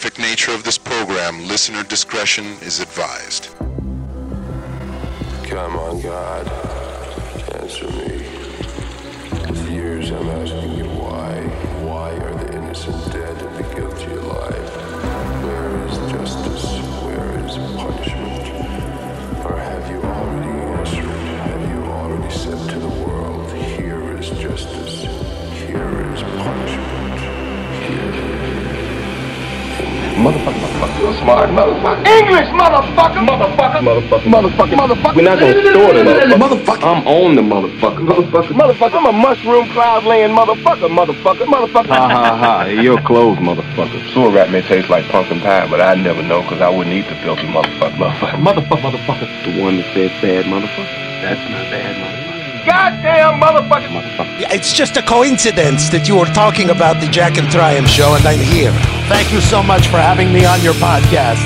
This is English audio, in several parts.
graphic nature of this program, listener discretion is advised. Come on, God. Answer me. For years I'm asking you Motherfucker, motherfucker, smart, motherfucker. English, motherfucker, motherfucker, motherfucker, motherfucker, motherfucker. We're not gonna store it, motherfucker. I'm on the motherfucker, motherfucker, motherfucker. I'm a mushroom cloud laying motherfucker, motherfucker, motherfucker. Ha ha ha, you're closed, motherfucker. Sewer rat may taste like pumpkin pie, but I'd never know because I wouldn't eat the filthy motherfucker, motherfucker, motherfucker, motherfucker. The one that said bad motherfucker. That's my bad motherfucker. Goddamn motherfucker, motherfucker. Yeah, It's just a coincidence that you were talking about the Jack and Triumph show and I'm here. Thank you so much for having me on your podcast.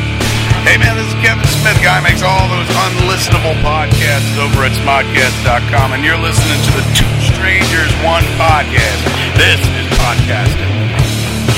Hey man, this is Kevin Smith. Guy makes all those unlistenable podcasts over at smodcast.com, and you're listening to the Two Strangers One podcast. This is podcasting.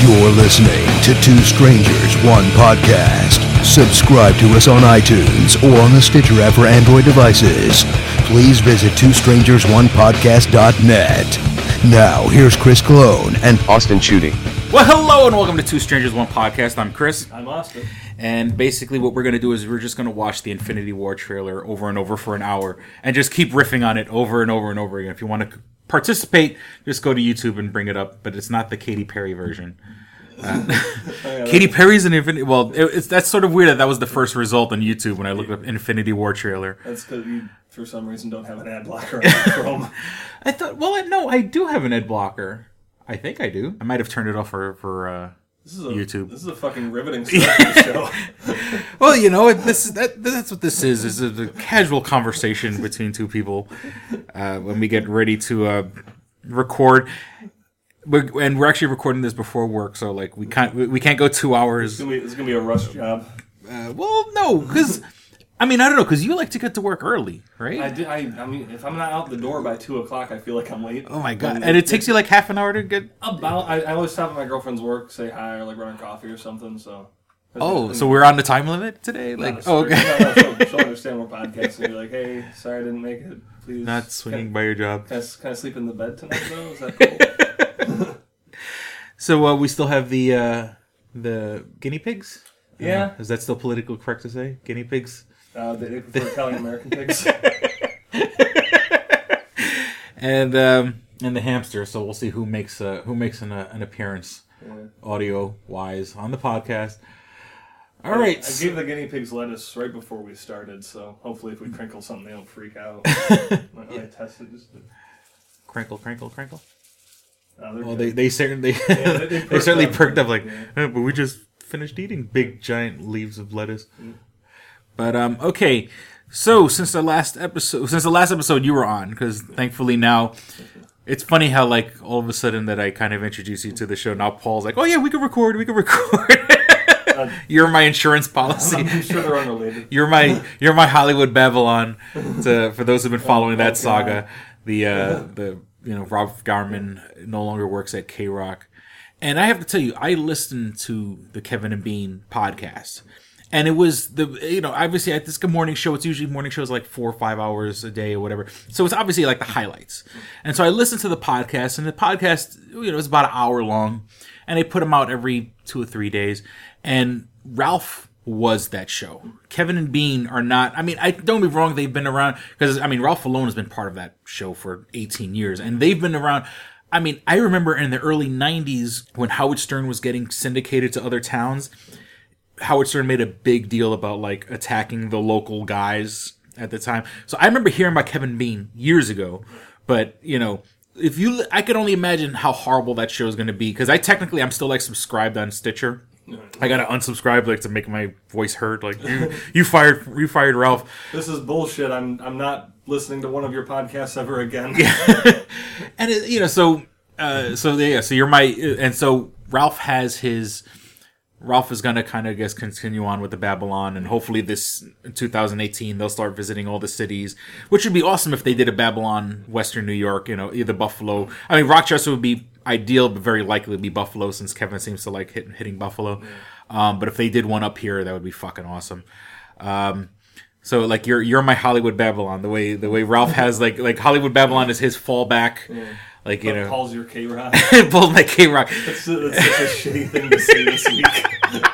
You're listening to Two Strangers, One Podcast. Subscribe to us on iTunes or on the Stitcher app for Android devices. Please visit two strangers one twostrangersonepodcast.net. Now, here's Chris Cologne and Austin shooting. Well, hello and welcome to Two Strangers One Podcast. I'm Chris, I'm Austin. and basically what we're going to do is we're just going to watch the Infinity War trailer over and over for an hour and just keep riffing on it over and over and over again. If you want to participate, just go to YouTube and bring it up. But it's not the Katy Perry version. Uh, Katy Perry's an Infinity. Well, it, it's that's sort of weird that that was the first result on YouTube when I looked up Infinity War trailer. That's because you, for some reason, don't have an ad blocker on Chrome. I thought, well, no, I do have an ad blocker. I think I do. I might have turned it off for for. Uh, This is a, YouTube. This is a fucking riveting show. Well, you know, this that, that's what this is. Is a, a casual conversation between two people uh, when we get ready to uh, record. We're, and we're actually recording this before work, so like we can't we, we can't go two hours. It's gonna be, it's gonna be a rush job. Uh, well, no, because I mean I don't know because you like to get to work early, right? I, did, I, I mean, if I'm not out the door by two o'clock, I feel like I'm late. oh my god! And it takes you like half an hour to get. about. I, I always stop at my girlfriend's work, say hi, or like run a coffee or something. So. Oh, so we're on the time limit today? Like, oh, okay. No, no, she'll, she'll understand we're podcasting. Be like, hey, sorry I didn't make it. Please. Not swinging Can, by your job. can, I, can I sleep in the bed tonight though? Is that cool? So uh, we still have the uh, the guinea pigs. Yeah. Uh, is that still politically correct to say guinea pigs? Uh, they, they prefer Italian American pigs. and um, and the hamster. So we'll see who makes uh, who makes an, uh, an appearance, audio wise, on the podcast. All right. I gave the guinea pigs lettuce right before we started, so hopefully if we crinkle something, they don't freak out. When I tested just. crinkle, crinkle, crinkle. They're Well, good. they they certainly they- they they, perked certainly up. perked up like, Yeah. "Eh, but we just finished eating big giant leaves of lettuce. But um, okay. So since the last episode, since the last episode you were on, because thankfully now. It's funny how like all of a sudden that I kind of introduce you to the show. Now Paul's like, "Oh yeah, we can record. We can record." You're my insurance policy. I'm sure they're unrelated. You're my you're my Hollywood Babble-On. To, for those who've been following that saga, the uh, the you know Ralph Garman no longer works at KROQ, and I have to tell you, I listened to the Kevin and Bean podcast, and it was the you know obviously at this good morning show, it's usually morning shows like four or five hours a day or whatever, so it's obviously like the highlights, and so I listened to the podcast, and the podcast you know it's about an hour long, and they put them out every two or three days, and Ralph was that show. Kevin and Bean are not. I mean, I don't be wrong. They've been around because I mean, Ralph alone has been part of that show for 18 years, and they've been around. I mean, I remember in the early 90s when Howard Stern was getting syndicated to other towns. Howard Stern made a big deal about like attacking the local guys at the time. So I remember hearing about Kevin Bean years ago, but you know, if you, I could only imagine how horrible that show is going to be because I technically I'm still like subscribed on Stitcher. I gotta unsubscribe like to make my voice heard. Like you, you fired, you fired Ralph. This is bullshit. I'm I'm not listening to one of your podcasts ever again. and it, you know, so uh, so yeah, so you're my, and so Ralph has his. Ralph is gonna kind of, I guess, continue on with the Babble-On, and hopefully this 2018 they'll start visiting all the cities, which would be awesome if they did a Babble-On, Western New York, you know, either Buffalo. I mean, Rochester would be ideal, but very likely would be Buffalo since Kevin seems to like hit, hitting Buffalo. Um, but if they did one up here, that would be fucking awesome. Um, so like you're you're my Hollywood Babble-On. The way the way Ralph has like like Hollywood Babble-On is his fallback. Like you know, pulls your KROQ. pulled my KROQ. That's, that's such a shitty thing to say this week.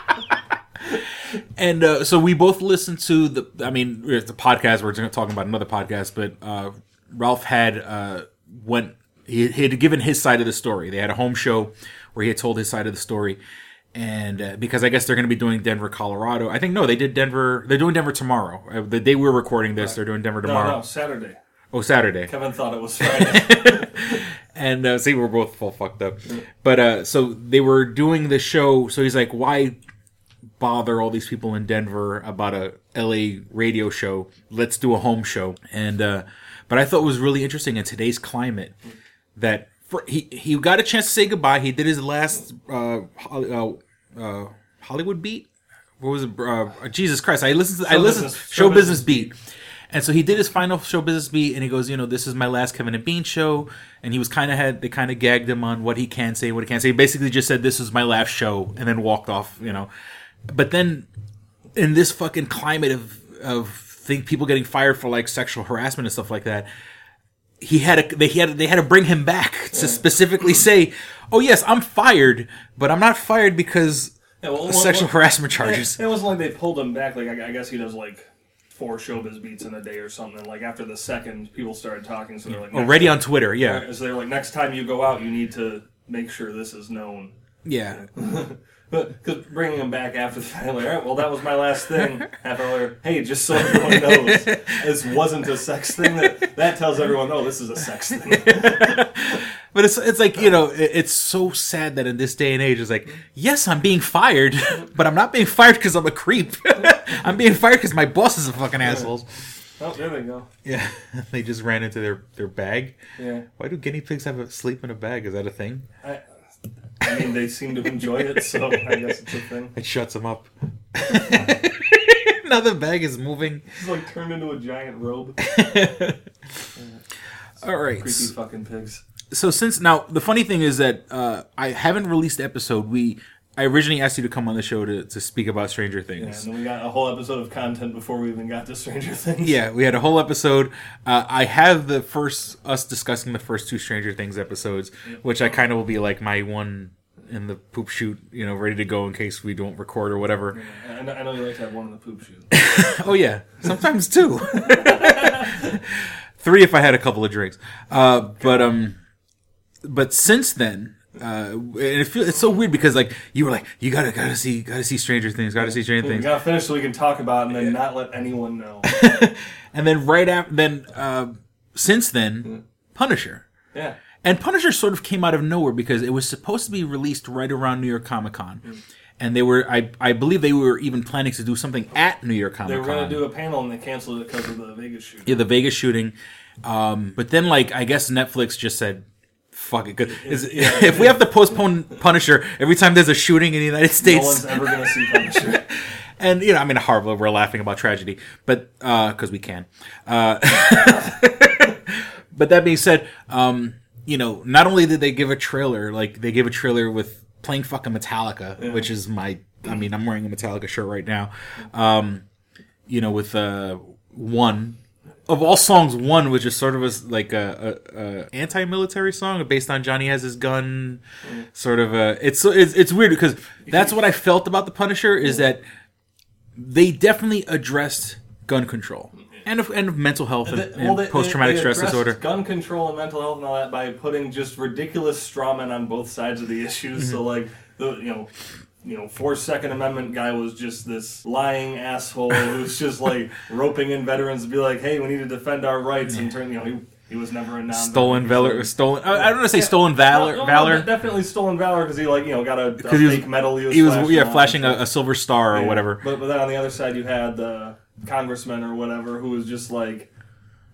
And uh, so we both listened to the. I mean, it's a podcast. We're talking about another podcast, but uh, Ralph had uh, went. He, he had given his side of the story. They had a home show where he had told his side of the story, and uh, because I guess they're going to be doing Denver, Colorado. I think no, they did Denver. They're doing Denver tomorrow. Uh, the day we're recording this, they're doing Denver No, tomorrow. no, Saturday. Oh, Saturday. Kevin thought it was Friday. and uh, see, we're both full fucked up. But uh, so they were doing the show. So he's like, "Why bother all these people in Denver about a LA radio show? Let's do a home show." And uh, but I thought it was really interesting in today's climate that for, he he got a chance to say goodbye. He did his last uh, uh, uh, Hollywood beat. What was it? Uh, Jesus Christ! I listened. To, I listened. business- show, business, business beat. And so he did his final show business beat, and he goes, you know, this is my last Kevin and Bean show. And he was kind of had they kind of gagged him on what he can say, what he can't say. He basically just said this is my last show, and then walked off. You know, but then in this fucking climate of of think people getting fired for like sexual harassment and stuff like that, he had a, they he had they had to bring him back to specifically say, oh yes, I'm fired, but I'm not fired because Yeah, well, sexual well, harassment charges. It wasn't like they pulled him back. Like I, I guess he does like four showbiz beats in a day or something. Like after the second, people started talking, so they're like, oh, Already time- on Twitter, yeah, So they're like, next time you go out, you need to make sure this is known. yeah. But because bringing them back after the fact, like, all right, well, that was my last thing. Half hour hey, just so everyone knows, this wasn't a sex thing. That that tells everyone, oh, this is a sex thing. But it's it's like you know it's so sad that in this day and age it's like yes I'm being fired but I'm not being fired because I'm a creep. I'm being fired because my boss is a fucking asshole. Oh, there they go. yeah they just ran into their their bag. Yeah, why do guinea pigs have a sleep in a bag? Is that a thing? I, I mean, they seem to enjoy it, so I guess it's a thing. it shuts them up. Now the bag is moving. It's like turned into a giant robe. all right. Creepy fucking pigs. So since now the funny thing is that uh, I haven't released the episode we I originally asked you to come on the show to, to speak about Stranger Yeah, Things and then we got a whole episode of content before we even got to Stranger Things. Yeah, we had a whole episode. Uh, I have the first us discussing the first two Stranger Things episodes, which I kind of will be like my one in the poop shoot, you know, ready to go in case we don't record or whatever. I know, I know you like to have one in the poop shoot. Oh yeah, sometimes two, three if I had a couple of drinks. Uh, but um, but since then. Uh, and it feel, it's so weird because like you were like you gotta gotta see gotta see Stranger Things gotta see Stranger We Things gotta finish so we can talk about and then not let anyone know. and then right after then uh, since then Punisher Yeah. And Punisher sort of came out of nowhere because it was supposed to be released right around New York Comic Con. And they were, I, I believe they were even planning to do something at New York Comic Con They were gonna do a panel and they canceled it because of the Vegas shooting Yeah, the Vegas shooting. Um, but then, like, I guess Netflix just said, fuck it. 'cause is- if we have to postpone Punisher every time there's a shooting in the United States, No one's ever gonna see Punisher. and you know, I mean, horrible. We're laughing about tragedy, but because we can. Uh, but that being said, um, you know, not only did they give a trailer, like they gave a trailer with playing fucking Metallica, which is my. I mean, I'm wearing a Metallica shirt right now. Um, you know, with uh, one of all songs, one which is sort of a, like a, a, a anti-military song based on Johnny has his gun. Sort of a. It's it's, it's weird because that's what I felt about the Punisher is that they definitely addressed gun control and of, and of mental health and, and well, post-traumatic they stress disorder. gun control and mental health and all that by putting just ridiculous strawmen on both sides of the issues. Mm-hmm. So like the you know. You know, four Second Amendment guy was just this lying asshole who's just like roping in veterans to be like, "Hey, we need to defend our rights," and turn, you know, he, he was never a non Stolen valor, stolen. I I don't want to say stolen valor. No, no, valor. no, definitely stolen valor because he like you know got a, a he was, fake medal. He was, he was flashing yeah flashing a, a silver star or Yeah. whatever. But but then on the other side you had the congressman or whatever who was just like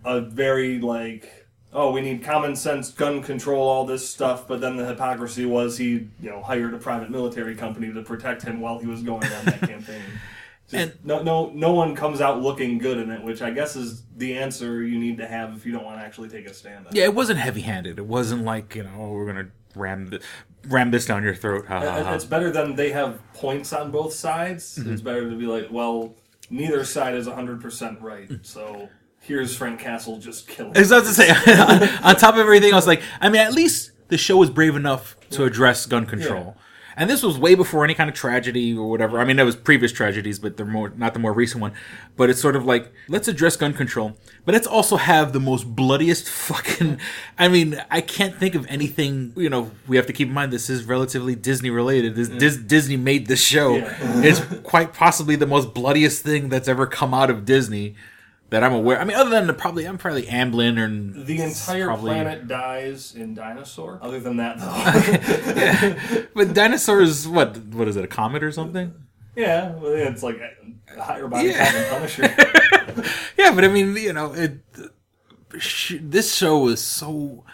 a very like oh we need common sense gun control all this stuff. But then the hypocrisy was he you know hired a private military company to protect him while he was going on that campaign. Just And- no no no one comes out looking good in it, which I guess is the answer you need to have if you don't want to actually take a stand. on. Yeah, it wasn't heavy-handed. It wasn't like you know oh, we're gonna ram the. ram this down your throat. Ha, ha, ha. It's better than they have points on both sides. Mm-hmm. It's better to be like, well, neither side is 100% right. Mm. So here's Frank Castle just killing. I was about to say, on top of everything else, like, I mean, at least the show was brave enough to address gun control. And this was way before any kind of tragedy or whatever. I mean, there was previous tragedies, but they're more not the more recent one. But it's sort of like let's address gun control, but let's also have the most bloodiest fucking. I mean, I can't think of anything. You know, we have to keep in mind this is relatively Disney related. This, Dis- Disney made this show. Yeah. it's quite possibly the most bloodiest thing that's ever come out of Disney that I'm aware. I mean, other than the probably I'm probably Amblin or The entire probably- planet dies in Dinosaur. Other than that, though. But dinosaurs, what what is it? A comet or something? yeah, well, it's like a higher body Yeah. than Punisher. Yeah, but I mean, you know, it. Sh- this show was so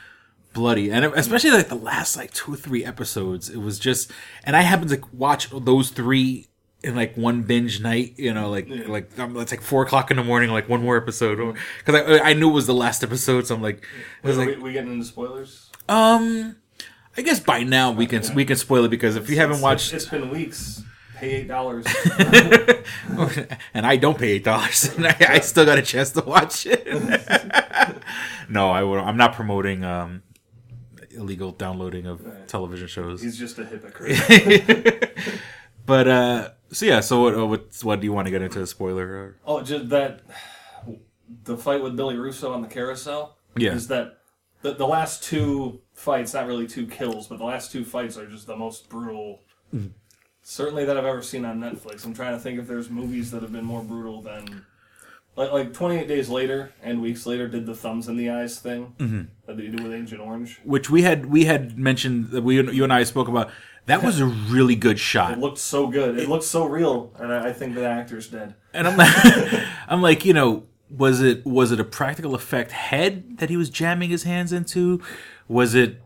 bloody, and especially like the last like two or three episodes, it was just. And I happened to watch those three in like one binge night. You know, like like um, it's like four o'clock in the morning, like one more episode, because I I knew it was the last episode, so I'm like, was like we, we getting into spoilers? um. I guess by now we can we can spoil it because if you haven't It's- watched it's been weeks. Pay eight dollars. and I don't pay eight dollars, and I, I still got a chance to watch it. no, I would. I'm not promoting um, illegal downloading of television shows. He's just a hypocrite. But uh, so yeah. So what? uh, What? What do you want to get into a spoiler? Oh, just that the fight with Billy Russo on the carousel. Yeah. is that the, the last two fights? Not really two kills, but the last two fights are just the most brutal. Mm-hmm. Certainly that I've ever seen on Netflix. I'm trying to think if there's movies that have been more brutal than. Like, like 28 Days Later and Weeks Later did the thumbs in the eyes thing Mm-hmm. that they do with Agent Orange. Which we had we had mentioned that we you and I spoke about. That was a really good shot. It looked so good. It looked so real, and I, I think the actor's dead. And I'm like, I'm like, you know, was it was it a practical effect head that he was jamming his hands into? Was it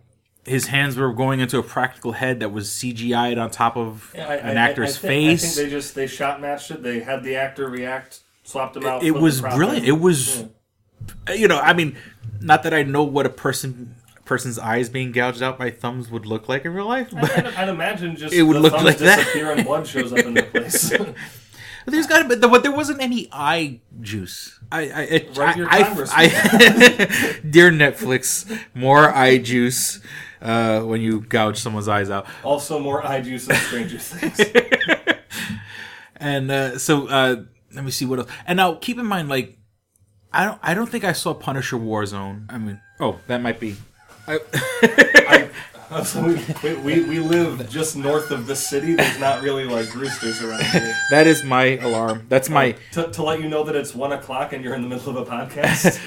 his hands were going into a practical head that was CGI'd on top of Yeah, I- an I- I- actor's I think, face? I think they just they shot matched it. They had the actor react, swapped him out. it was brilliant. in. It was, you know, I mean, not that I know what a person person's eyes being gouged out by thumbs would look like in real life, but I'd, I'd imagine just It would look like that. and blood shows up in the place. there's got to be, but there wasn't any eye juice. I, I, it, I, your I, dear Netflix, more eye juice uh, when you gouge someone's eyes out. also, more eye juice than Stranger Things. And uh, so uh, let me see what else. And now keep in mind, like, I don't, I don't think I saw Punisher Warzone. I mean, oh, that might be. I, I, we, we, live just north of the city. There's not really like roosters around here. that is my alarm. That's my. To, to let you know that it's one o'clock and you're in the middle of a podcast.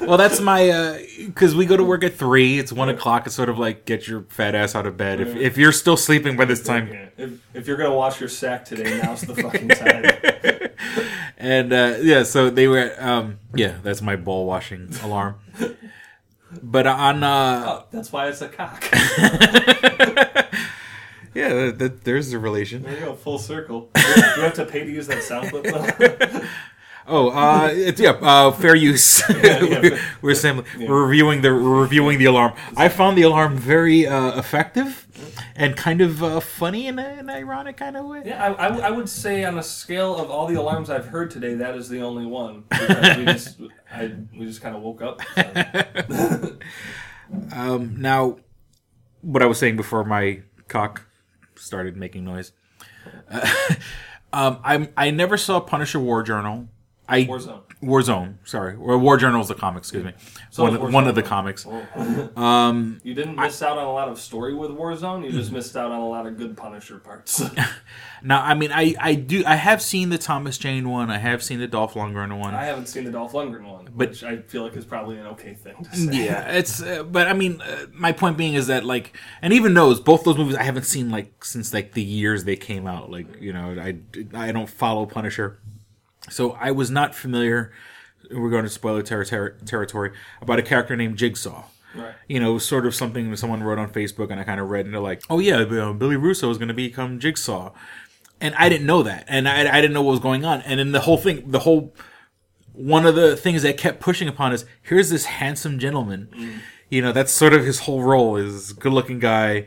Well, that's my because we go to work at three. It's one o'clock. It's sort of like get your fat ass out of bed. If, if you're still sleeping by this time, If, if you're gonna wash your sack today, now's the fucking time. and uh, yeah, so they were. Um, yeah, that's my ball washing alarm. But on uh, Oh, that's why it's a cock. yeah, that, that, there's a relation. There you go, full circle. Do you have to pay to use that sound clip though? Oh, uh, it's, yeah, uh, fair use. yeah. we're saying we're reviewing the we're reviewing the alarm. I found the alarm very uh, effective and kind of uh, funny in an ironic kind of way. Yeah, I, I, I would say on a scale of all the alarms I've heard today, that is the only one. We just, I, we just kind of woke up. so. Now, what I was saying before my cock started making noise. um, I I never saw Punisher War Journal. I Warzone. Warzone, sorry, or War Journal is the comic. Excuse me, So one, of- one of the comics. You didn't miss out on a lot of story with Warzone. You just missed out on a lot of good Punisher parts. Now, I mean, I I do I have seen the Thomas Jane one. I have seen the Dolph Lundgren one. I haven't seen the Dolph Lundgren one, But- which I feel like is probably an okay thing to say. Yeah, it's uh, but I mean, uh, my point being is that like, and even those both those movies I haven't seen like since like the years they came out. Like you know, I I don't follow Punisher, so I was not familiar. We're going to spoiler ter- ter- territory about a character named Jigsaw. Right. You know, sort of something that someone wrote on Facebook, and I kind of read, and they're like, "Oh yeah, uh, Billy Russo is going to become Jigsaw," and I didn't know that, and I, I didn't know what was going on, and then the whole thing, the whole one of the things that kept pushing upon is here's this handsome gentleman. You know, that's sort of his whole role is good looking guy,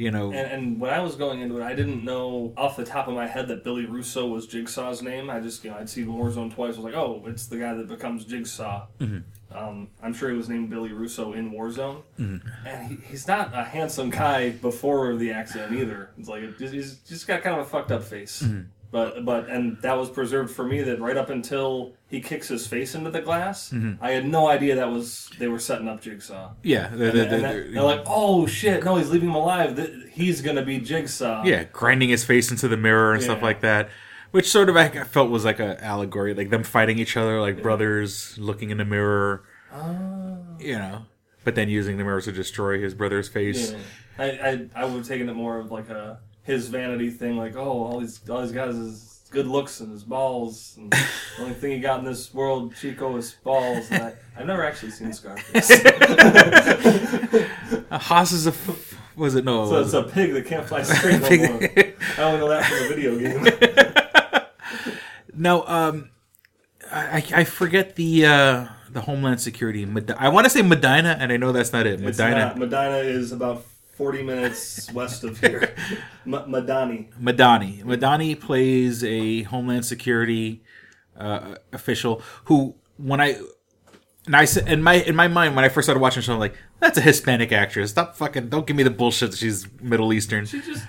You know, And, and when I was going into it, I didn't know off the top of my head that Billy Russo was Jigsaw's name. I just, you know, I'd seen Warzone twice. I was like, oh, it's the guy that becomes Jigsaw. Mm-hmm. Um, I'm sure he was named Billy Russo in Warzone. Mm-hmm. And he, he's not a handsome guy before the accident either. It's like, it, he's just got kind of a fucked up face. Mm-hmm. But, but, and that was preserved for me that right up until he kicks his face into the glass, mm-hmm. I had no idea that was, they were setting up Jigsaw. yeah, the- And, the- and the- that- they're like, oh shit, no, he's leaving him alive. He's gonna be Jigsaw. yeah, grinding his face into the mirror and stuff like that. Which sort of I felt was like a allegory, like them fighting each other like brothers, looking in the mirror. Ah. You know, but then using the mirror to destroy his brother's face. Yeah. I, I I would have taken it more of like a his vanity thing, like oh, all these all he's got is his good looks and his balls. And the only thing he got in this world, Chico, is balls. And I, I've never actually seen Scarface. A Haas is a f- was it no? so it's a pig that can't fly straight no Pig- more. I only know that from the video game. No, um, I, I forget the uh, the Homeland Security. Med- I want to say Medina, and I know that's not it. Medina. Medina is about 40 minutes west of here. M- Madani. Madani. Madani plays a Homeland Security uh, official who, when I and I said in my in my mind when I first started watching the show, I'm like, that's a Hispanic actress. Stop fucking! Don't give me the bullshit. that She's Middle Eastern. She just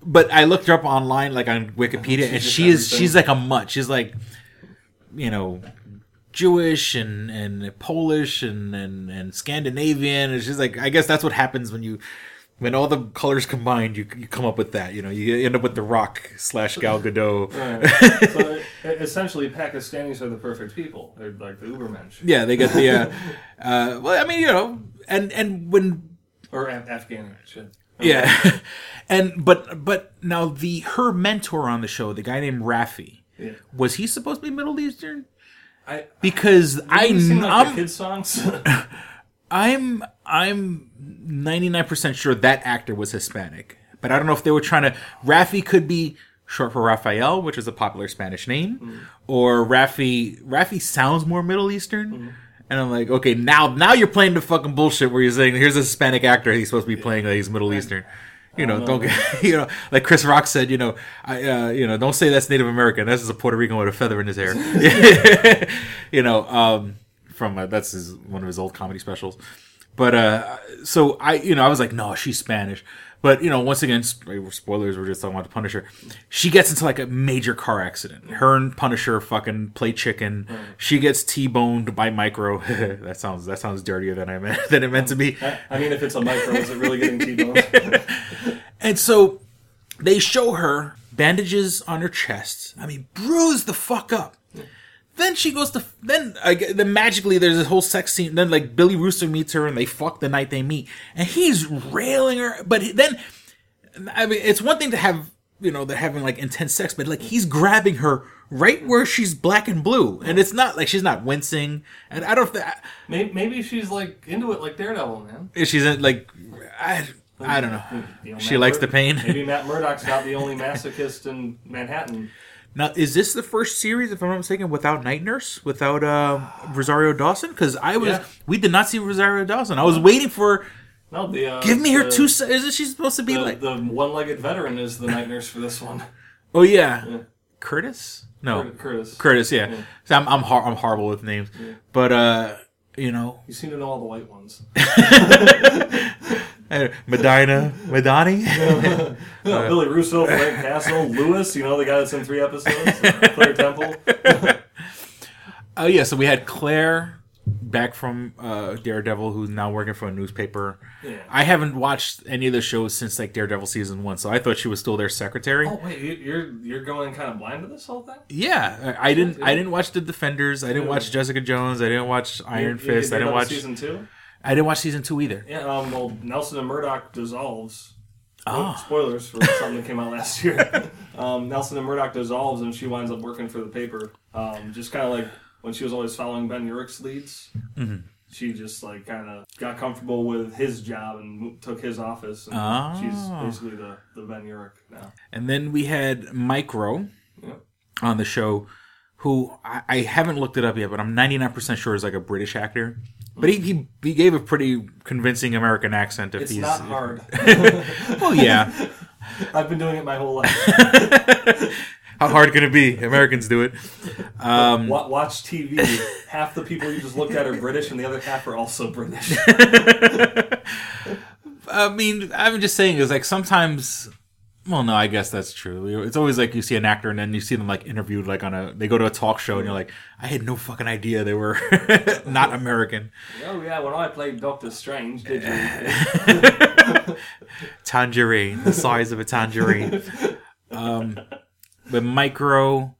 but I looked her up online, like on Wikipedia, and just she is everything. she's like a mutt. She's like, you know, Jewish and and Polish and and and Scandinavian, and she's like, I guess that's what happens when you. When all the colors combined, you, you come up with that. You know, you end up with the Rock slash Gal Gadot. Right. so essentially, Pakistanis are the perfect people. They're like the Ubermensch. Yeah, they get the. Uh, uh, well, I mean, you know, and and when Or Af- Afghani. Shit. yeah, and but but now the her mentor on the show, the guy named Rafi, Yeah. was he supposed to be Middle Eastern? I, Because I you seen like the I'm, kids songs. I'm I'm 99% sure that actor was Hispanic. But I don't know if they were trying to Rafi could be short for Rafael, which is a popular Spanish name, Mm. or Rafi Rafi sounds more Middle Eastern. Mm. And I'm like, okay, now now you're playing the fucking bullshit where you're saying here's a Hispanic actor he's supposed to be playing like he's Middle Eastern. You know, don't get you know, like Chris Rock said, you know, I uh, you know, don't say that's Native American. That's just a Puerto Rican with a feather in his hair. you know, um, from uh, that's his one of his old comedy specials. But uh, so I, you know, I was like, no, she's Spanish. But you know, once again, spoilers. We're just talking about the Punisher. She gets into like a major car accident. Her and Punisher fucking play chicken. She gets t-boned by Micro. that sounds that sounds dirtier than I meant than it meant to be. I, I mean, if it's a micro, is it really getting T-boned? And so they show her bandages on her chest. I mean, bruised the fuck up. Then she goes to then I then magically there's this whole sex scene. Then like Billy Russo meets her and they fuck the night they meet, and he's railing her. But he- then I mean, it's one thing to have you know they're having like intense sex, but like he's grabbing her right where she's black and blue, and it's not like she's not wincing. And I don't know if that maybe, maybe she's like into it like Daredevil, man. she's in, like I I don't know. You know, She Matt likes Mur- the pain. Maybe Matt Murdock's not the only masochist in Manhattan. Now, is this the first series, if I'm not mistaken, without Night Nurse, without uh, Rosario Dawson? Because I was, Yeah. we did not see Rosario Dawson. I was waiting for, No, the uh, give me her the, two. Isn't she supposed to be The, like? the one-legged veteran is the night nurse for this one. oh yeah. Yeah. Curtis? No, Cur- Curtis. Curtis. Yeah. So I'm I'm, hor- I'm horrible with names, but uh, you know, You seem to know all the white ones. uh, Medina, Madani. No, Billy Russo, Frank Castle, Lewis. You know the guy that's in three episodes. Claire Temple. Oh yeah, so we had Claire back from uh, Daredevil, who's now working for a newspaper. Yeah. I haven't watched any of the shows since like Daredevil season one, so I thought she was still their secretary. Oh wait, you- you're you're going kind of blind to this whole thing. Yeah, I I didn't. I didn't watch the Defenders. I didn't watch Jessica Jones. I didn't watch Iron You- you Fist. I did didn't watch. season two. I didn't watch season two either. Yeah. Um. Well, Nelson and Murdock dissolves. Oh. Spoilers for something that came out last year. um, Nelson and Murdock dissolves, and she winds up working for the paper. Um, just kind of like when she was always following Ben Urich's leads. Mm-hmm. She just like kind of got comfortable with his job and took his office. And Oh. She's basically the, the Ben Urich now. And then we had Micro Yeah. on the show, who I, I haven't looked it up yet, but I'm 99 percent sure is like a British actor. But he, he he gave a pretty convincing American accent. If It's he's not hard. well, yeah. I've been doing it my whole life. How hard can it be? Americans do it. Um, Wa- Watch TV. Half the people you just looked at are British, and the other half are also British. I mean, I'm just saying is like sometimes. Well, no, I guess that's true. It's always like you see an actor and then you see them like interviewed like on a. They go to a talk show and you're like, I had no fucking idea they were not American. oh yeah, when I played Doctor Strange, did you? Tangerine, the size of a tangerine. Um, but Micro,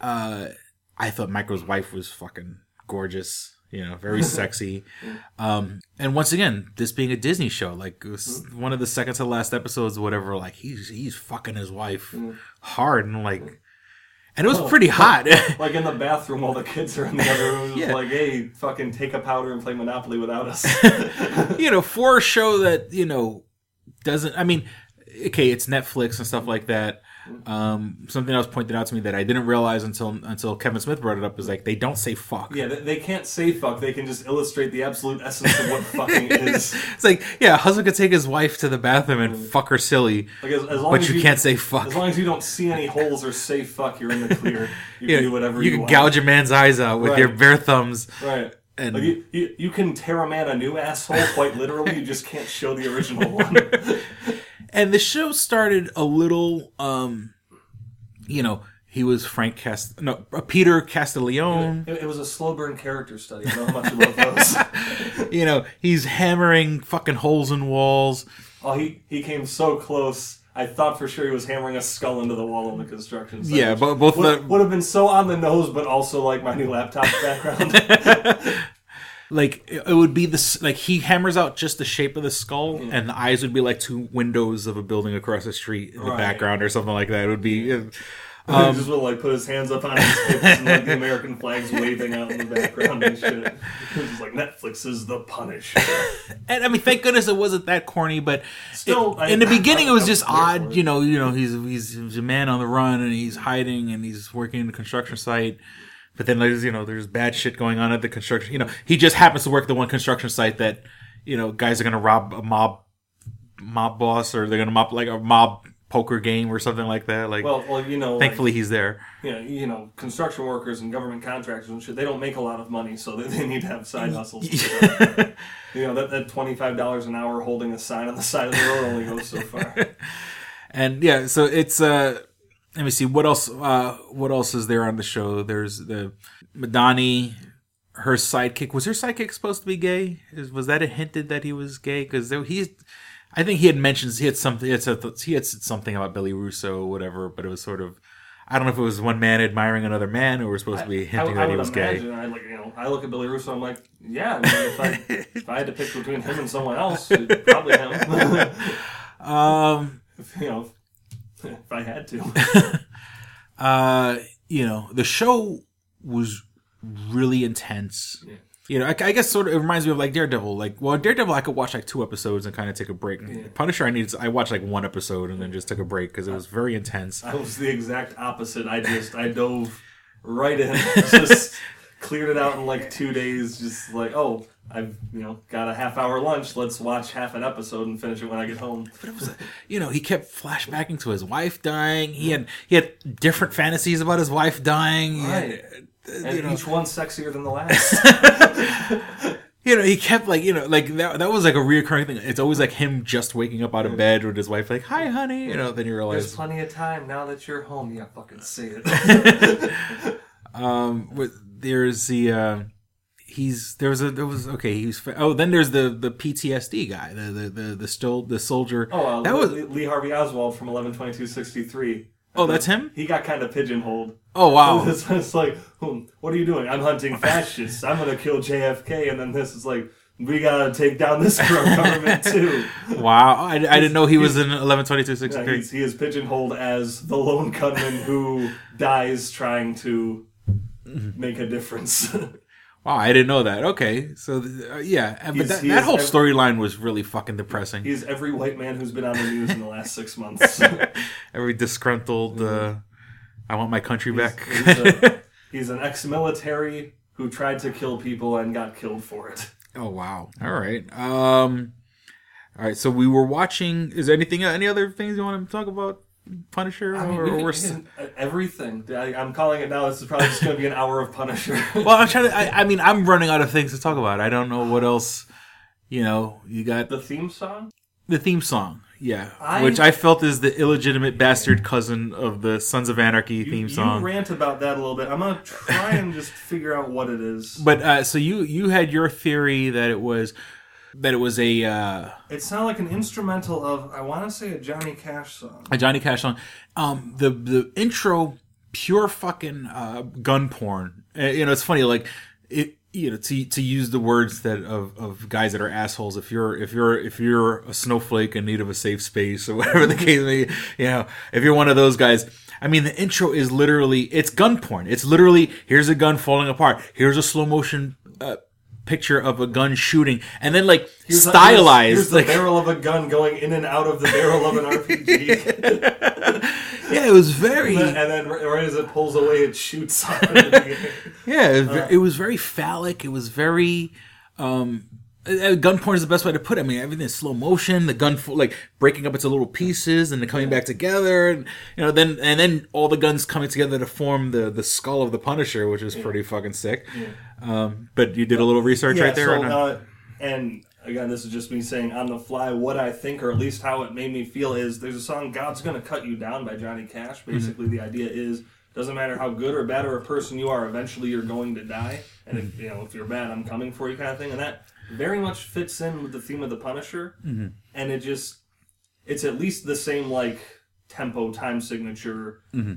uh, I thought Micro's wife was fucking gorgeous. You know, very sexy. Um, and once again, this being a Disney show, like one of the second to last episodes, whatever. Like he's he's fucking his wife hard and like, and it was pretty hot. like in the bathroom while the kids are in the other room, Yeah. like, hey, fucking take a powder and play Monopoly without us. you know, for a show that you know doesn't. I mean, okay, it's Netflix and stuff like that. Um, something else pointed out to me that I didn't realize until until Kevin Smith brought it up is like they don't say fuck. yeah, they, they can't say fuck. They can just illustrate the absolute essence of what fucking is. It's like, yeah, a husband could take his wife to the bathroom and fuck her silly, Like as, as but as you, can't say fuck. As long as you don't see any holes or say fuck, you're in the clear. You Yeah, can do whatever you you, can want. gouge a man's eyes out with Right. your bare thumbs. Right. And- like you, you, you can tear a man a new asshole quite literally. You just can't show the original one. And the show started a little, um, you know, he was Frank Cast, no, uh, Peter Castiglione. It, it was a slow burn character study. I know much you those. You know, he's hammering fucking holes in walls. Oh, he he came so close. I thought for sure he was hammering a skull into the wall in the construction site. Yeah, but both would, the- would have been so on the nose, but also like my new laptop background. like it it would be this like he hammers out just the shape of the skull Mm. and the eyes would be like two windows of a building across the street in the Right. background or something like that it would be uh, he just would like put his hands up on his hips and like the American flags waving out in the background and shit. It was just like Netflix is the Punisher. and i mean thank goodness it wasn't that corny but Still, it- I- in the beginning it was I- just I'm here for odd you know you know he's, he's he's a man on the run and he's hiding and he's working in the construction site but then there's you know there's bad shit going on at the construction you know he just happens to work at the one construction site that you know guys are gonna rob a mob mob boss or they're gonna mob like a mob poker game or something like that like Well, well, you know, like, thankfully he's there you know, you know, construction workers and government contractors and shit, they don't make a lot of money, so they, they need to have side hustles. you know, that, that $25 an hour holding a sign on the side of the road only goes so far. and yeah so it's uh let me see what else uh what else is there on the show? There's the madani her sidekick. Was her sidekick supposed to be gay? Is was that a hinted that he was gay? Because he's i think he had mentioned he had something he had said, he had said something about billy russo or whatever but it was sort of i don't know if it was one man admiring another man or we're supposed to be hinting that he was gay. I like, you know, I look at Billy Russo, I'm like, yeah, I mean, if, I, if I had to pick between him and someone else, it'd probably him. um you know, if I had to. uh you know the show was really intense. You know I, I guess sort of it reminds me of like daredevil. Like well daredevil i could watch like two episodes and kind of take a break. Punisher i needed i watched like one episode and then just took a break because it was very intense. I was the exact opposite. I just, I dove right in, just cleared it out in like two days, just like, oh, I've, you know, got a half hour lunch, let's watch half an episode and finish it when I get home. But it was, you know he kept flashbacking to his wife dying he had he had different fantasies about his wife dying Right. uh, And you know, each one sexier than the last. you know, he kept like, you know, like that. That was like a reoccurring thing. It's always like him just waking up out of bed with his wife, like, "Hi, honey," you know. Then you realize There's plenty of time now that you're home. Yeah, fucking see it. um, with- there's the uh, he's there was a there was okay. He was oh then there's the the PTSD guy, the the the the still the soldier. Oh, uh, that was Lee, Lee Harvey Oswald from 112263. oh that's him. He got kind of pigeonholed. Oh wow. It's, it's like, hmm, what are you doing? I'm hunting fascists. I'm gonna kill JFK, and then this is like, we gotta take down this government too. Wow, I, I didn't know he was in eleven twenty two sixty three. he is pigeonholed as the lone gunman who dies trying to make a difference. Wow, I didn't know that. Okay, so uh, yeah, but He's- that, that whole storyline was really fucking depressing. He's every white man who's been on the news in the last six months. Every disgruntled, uh, I want my country back. he's, a, he's an ex-military who tried to kill people and got killed for it. Oh wow! All right. Um, all right. So we were watching. Is there anything? Any other things you want to talk about? Punisher I mean, or, or can- we're we s- can- everything. I, I'm calling it now. This is probably just going to be an hour of Punisher. well, I'm trying to. I, I mean, I'm running out of things to talk about. I don't know what else. You know, you got the theme song. the theme song, yeah, I- which I felt is the illegitimate bastard cousin of the Sons of Anarchy theme song. You rant about that a little bit. I'm gonna try and just figure out what it is. But uh, so you you had your theory that it was that it was a uh, It sounded like an instrumental of I want to say a Johnny Cash song. a Johnny Cash song. Um, the the intro, pure fucking uh, gun porn. Uh, you know, it's funny like it. You know, to to use the words that of, of guys that are assholes. If you're if you're if you're a snowflake in need of a safe space or whatever the case may, be, you know, if you're one of those guys. I mean, the intro is literally it's gun porn. It's literally here's a gun falling apart. Here's a slow motion. Uh, picture of a gun shooting and then like Here's stylized Here's, here's like the barrel of a gun going in and out of the barrel of an RPG, yeah it was very and then right right as it pulls away, it shoots. Yeah, it, Uh. was it was very phallic. It was very. Um, uh, gun porn is the best way to put it. I mean, everything is slow motion. The gun, like breaking up into little pieces and then coming back together, and you know, then and then all the guns coming together to form the the skull of the Punisher, which is pretty fucking sick. Um, but you did a little research Yeah, right there. so, uh, and again, this is just me saying on the fly what I think, or at least how it made me feel. Is there's a song "God's Gonna Cut You Down" by Johnny Cash. Mm-hmm. Basically, the idea is doesn't matter how good or bad or a person you are, eventually you're going to die. And if you know if you're bad, I'm coming for you, kind of thing. And that very much fits in with the theme of the Punisher. Mm-hmm. And it just it's at least the same like tempo, time signature. Mm-hmm.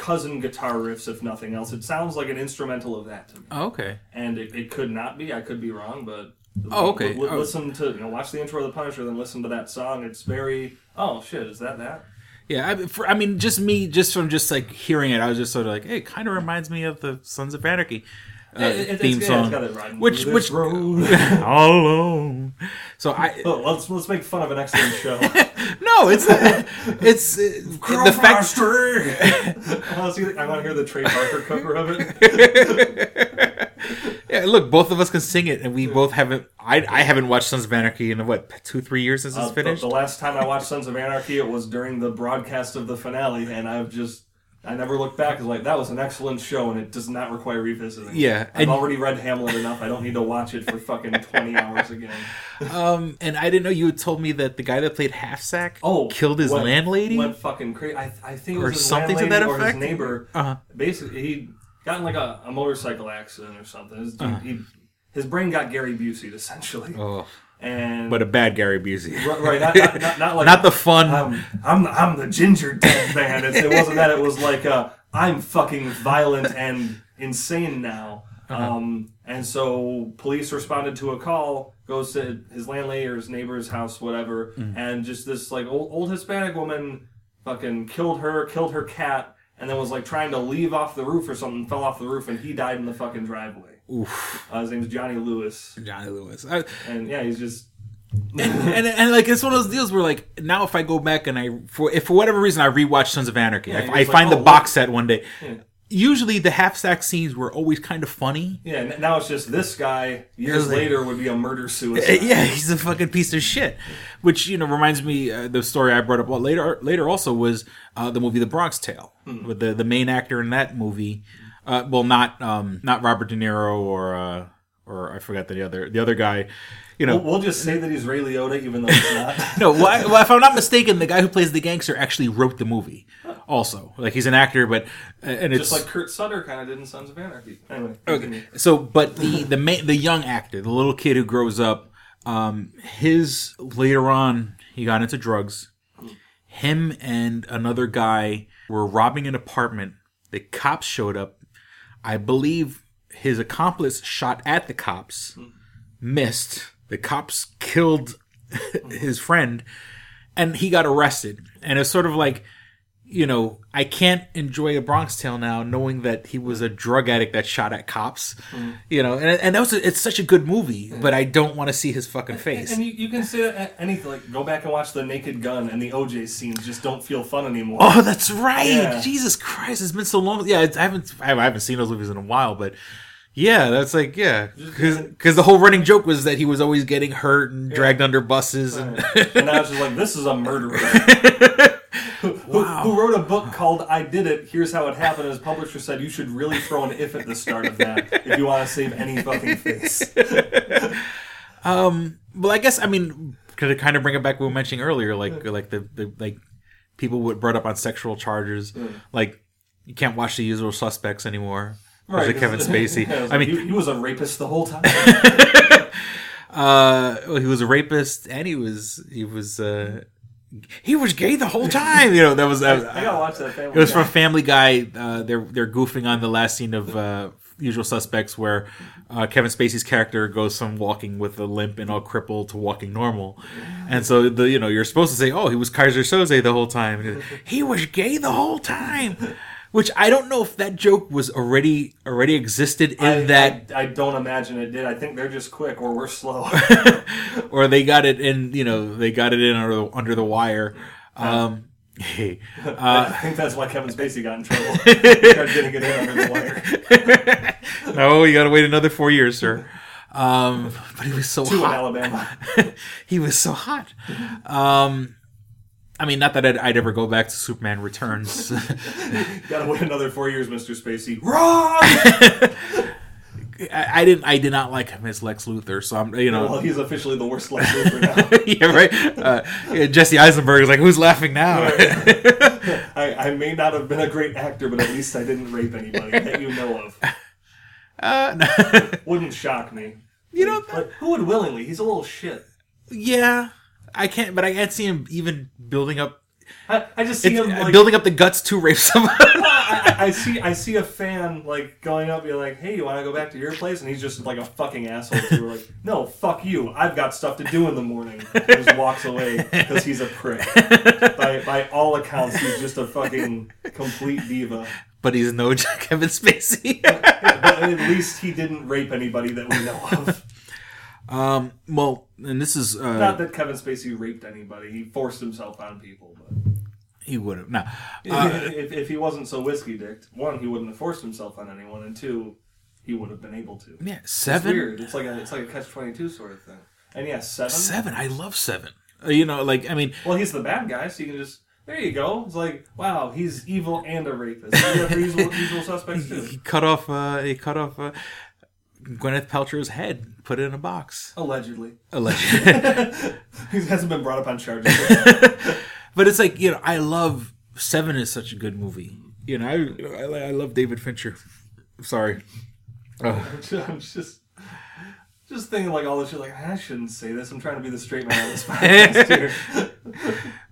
Cousin guitar riffs, if nothing else. It sounds like an instrumental of that to me oh, okay. and it, it could not be. I could be wrong, but Oh, okay. Li- li- Oh. listen to you know watch the intro of the Punisher, then listen to that song. It's very oh shit, is that that? Yeah, I, for, I mean, just me, just from just like hearing it, I was just sort of like, hey, it kind of reminds me of the Sons of Anarchy uh, It- it- theme yeah, song, it's got it riding which which road. all alone. So I Oh, let's let's make fun of an excellent show. no, it's it's uh, the fact. I want to see. I want to hear the Trey Parker cover of it. Yeah, look, both of us can sing it, and we both haven't. I I haven't watched Sons of Anarchy in what two three years since Uh, it's the, finished. the last time I watched Sons of Anarchy, it was during the broadcast of the finale, and I've just. I never looked back. Like that was an excellent show, and it does not require revisiting. Yeah, I've already read Hamlet enough. I don't need to watch it for fucking twenty hours again. Um, and I didn't know you had told me that the guy that played Half Sack Oh, killed his went- landlady. Went fucking crazy. I, I think it Or his something to that or his neighbor. Uh-huh. Basically, he got in like a, a motorcycle accident or something. His, Uh-huh. he, his brain got Gary Busey essentially, oh, and but a bad Gary Busey, right, right, not, not, not, not like not the fun. I'm I'm the, I'm the ginger dead man. It's, it wasn't that. It was like uh, I'm fucking violent and insane now. Uh-huh. Um, and so police responded to a call, goes to his landlady or his neighbor's house, whatever, Mm. and just this like old, old Hispanic woman fucking killed her, killed her cat, and then was like trying to leave off the roof or something, fell off the roof, and he died in the fucking driveway. Oof, Uh, his name's Johnny Lewis, Johnny Lewis. I, and yeah, he's just and, and like it's one of those deals where like now if I go back and I for if for whatever reason I rewatch Sons of Anarchy, Yeah, I, I just find like, the oh, box set one day. Yeah. Usually the half sack scenes were always kind of funny. yeah. Now it's just this guy years like- later would be a murder suicide. Yeah, he's a fucking piece of shit. Which you know reminds me uh, the story I brought up later. Later also was uh, the movie The Bronx Tale with the the main actor in that movie. Uh, well, not um, not Robert De Niro or uh, or I forgot the other the other guy. You know, We'll, we'll just say that he's Ray Liotta, even though he's not. no. Well, I- well, if I'm not mistaken, the guy who plays the gangster actually wrote the movie. Also, like he's an actor, but uh, and it's just like Kurt Sutter kind of did in Sons of Anarchy. Anyway, Okay. So, but the the main, the young actor, the little kid who grows up, um, his later on he got into drugs. Him and another guy were robbing an apartment. The cops showed up. I believe his accomplice shot at the cops, missed. The cops killed his friend, and he got arrested. And it's sort of like you know, I can't enjoy a Bronx Tale now, knowing that he was a drug addict that shot at cops. Mm. You know, and and that was a, it's such a good movie, mm. but I don't want to see his fucking face. And you, you can say that anything. Like, go back and watch the Naked Gun and the OJ scenes. Just don't feel fun anymore. Oh, that's right! Yeah. Jesus Christ, it's been so long. Yeah, it's, I haven't I haven't seen those movies in a while, but Yeah, that's like yeah, because the whole running joke was that he was always getting hurt and dragged under buses, and and I was just like, this is a murderer. who, who- who wrote a book called I Did It, Here's How It Happened. and His publisher said you should really throw an if at the start of that if you want to save any fucking face. um, well, I guess I mean to kind of bring it back what we were mentioning earlier, like like the, the like people were brought up on sexual charges, like you can't watch The Usual Suspects anymore. Right, Right, Kevin Spacey. Yeah, I like, mean, he, he was a rapist the whole time. uh, well, he was a rapist, and he was he was uh, he was gay the whole time. You know that was that. I gotta watch that. Family It was Guy. from Family Guy. Uh, they're they're goofing on the last scene of uh, Usual Suspects, where uh, Kevin Spacey's character goes from walking with a limp and all crippled to walking normal, and so the you know you're supposed to say, oh, he was Keyser Söze the whole time. He was gay the whole time, which I don't know if that joke was already already existed in I, that I, I don't imagine it did. I think they're just quick or we're slow. or they got it in you know they got it in under the, under the wire. Um, hey, I think that's why Kevin Spacey got in trouble. getting it in under the wire. no, you got to wait another four years, sir. Um, but he was so Two in. Alabama. he was so hot. Um, I mean, not that I'd, I'd ever go back to Superman Returns. Gotta wait another four years, Mr. Spacey. Wrong! I, I didn't. I did not like him as Lex Luthor. So I'm, you know, well, he's officially the worst Lex Luthor now. yeah, right. Uh, yeah, Jesse Eisenberg is like, who's laughing now? I, I may not have been a great actor, but at least I didn't rape anybody that you know of. uh, no. Wouldn't shock me. you know, Like, who would willingly? He's a little shit. yeah, I can't. But I can't see him even building up. I, I just see him uh, like building up the guts to rape someone. I, I, see I see a fan like going up, being like, "Hey, you want to go back to your place?" And he's just like a fucking asshole her, like, "No, fuck you. I've got stuff to do in the morning." And just walks away because he's a prick. by by all accounts, he's just a fucking complete diva. but he's no Kevin Spacey. But at least he didn't rape anybody that we know of. Um. Well, and this is uh, Not that Kevin Spacey raped anybody. He forced himself on people. But he would have. No. if, if he wasn't so whiskey dicked, one, he wouldn't have forced himself on anyone, and two, he would have been able to. Yeah, It's seven. weird. It's like a it's like a catch twenty two sort of thing. And yeah, seven. Seven. I love seven. Uh, you know, like I mean, Well, he's the bad guy, so you can just there you go. It's like wow, he's evil and a rapist. You have usual, usual suspects he cut off. Uh, he cut off uh, Gwyneth Paltrow's head, put it in a box. Allegedly, Allegedly. he hasn't been brought up on charges. but it's like you know, I love Seven is such a good movie. You know, I I, I love David Fincher. Sorry. Oh. I'm just just thinking like all this shit. Like I shouldn't say this. I'm trying to be the straight man on this podcast here.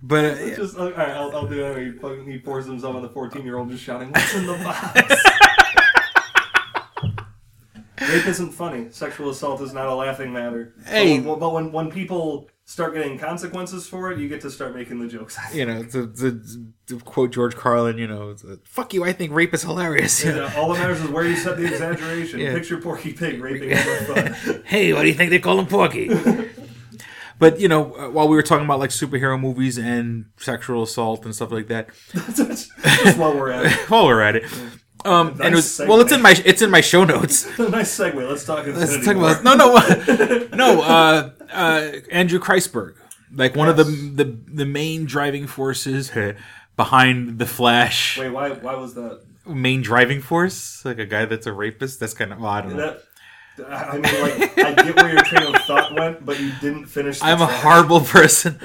But uh. Just all right, I'll, I'll do it. He fucking he pours himself on the 14 year old, just shouting, "What's in the box?" Rape isn't funny. Sexual assault is not a laughing matter. Hey. when- but when when people start getting consequences for it, you get to start making the jokes. you know, to, to, to quote George Carlin, you know, "Fuck you, I think rape is hilarious." And, uh, all that matters is where you set the exaggeration. Yeah. Picture Porky Pig raping a hey, what do you think they call him Porky? but you know, uh, while we were talking about like superhero movies and sexual assault and stuff like that, Just while we're at it. while we're at it, um, and it was Nice well, it's in my it's in my show notes. nice segue. Let's talk. Let's talk about no, no, no. Uh, uh, Andrew Kreisberg, like one of the the the main driving forces behind the Flash. Wait, why? Why was that? Main driving force, like a guy that's a rapist. That's kind of well, I don't know. I mean, like, I get where your train of thought went, but you didn't finish. The I'm a horrible person.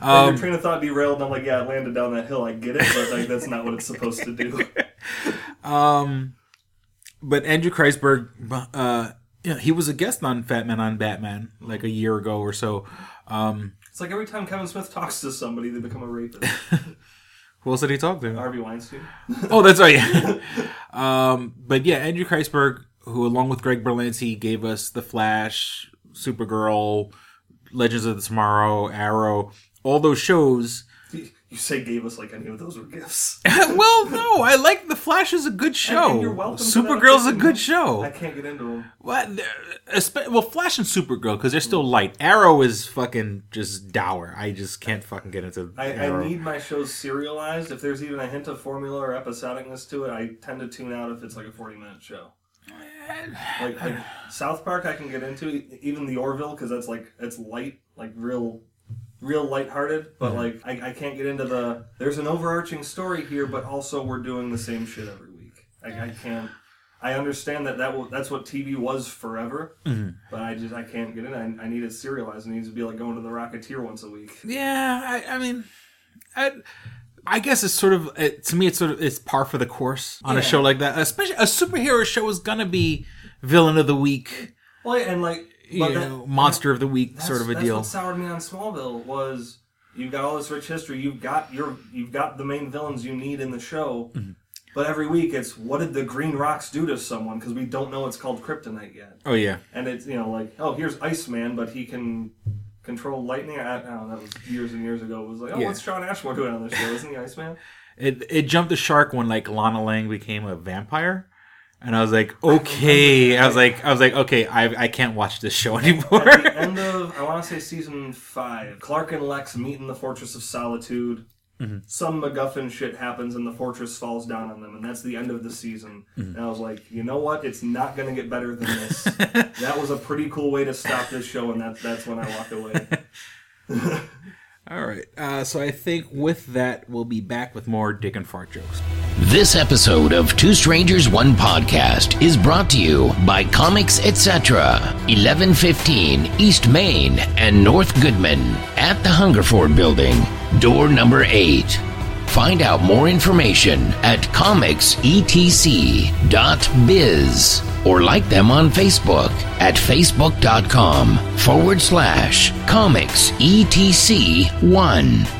Um, your train of thought derailed, and I'm like, yeah, it landed down that hill. I get it, but like, that's not what it's supposed to do. Um, but Andrew Kreisberg, uh, you know, he was a guest on Fat Man on Batman like a year ago or so. Um, It's like every time Kevin Smith talks to somebody, they become a rapist. who else did he talk to? Harvey Weinstein. Oh, that's right. um, but yeah, Andrew Kreisberg, who along with Greg Berlanti gave us The Flash, Supergirl, Legends of the Tomorrow, Arrow, all those shows. You say gave us like any of those were gifts. well, no, I like The Flash is a good show. And you're welcome. Supergirl's a good show. I can't get into them. What? Well, Flash and Supergirl because they're still light. Arrow is fucking just dour. I just can't fucking get into I. I need my shows serialized. If there's even a hint of formula or episodicness to it, I tend to tune out if it's like a 40 minute show. Like, like South Park, I can get into even the Orville because that's like it's light, like real, real lighthearted. But mm-hmm. like I, I can't get into the. There's an overarching story here, but also we're doing the same shit every week. I, I can't. I understand that that will, that's what TV was forever, mm-hmm. but I just I can't get in. I, I need it serialized. It needs to be like going to the Rocketeer once a week. Yeah, I, I mean, I, I guess it's sort of it, to me. It's sort of it's par for the course on a show like that. Especially a superhero show is gonna be villain of the week, Well, and like you that- know, monster of the week sort of a that's deal. what soured me on Smallville was you've got all this rich history. You've got your you've got the main villains you need in the show. Mm-hmm. But every week it's what did the Green Rocks do to someone because we don't know it's called Kryptonite yet. Oh yeah, And it's you know like oh here's Iceman but he can control lightning. I, I don't know that was years and years ago. It was like oh Yeah. what's Shawn Ashmore doing on this show? Isn't he Iceman? it it jumped the shark when like Lana Lang became a vampire. And I was like, okay. I was like, I was like, okay. I I can't watch this show anymore. At the end of I want to say season five, Clark and Lex meet in the Fortress of Solitude. Mm-hmm. Some MacGuffin shit happens and the fortress falls down on them, and that's the end of the season. Mm-hmm. And I was like, you know what? It's not going to get better than this. that was a pretty cool way to stop this show, and that, that's when I walked away. All right. Uh, so I think with that, we'll be back with more dick and fart jokes. This episode of Two Strangers One Podcast is brought to you by Comics Etc. 1115 East Main and North Goodman at the Hungerford Building, door number 8. Find out more information at comicsetc.biz or like them on Facebook at facebook.com forward slash comicsetc1.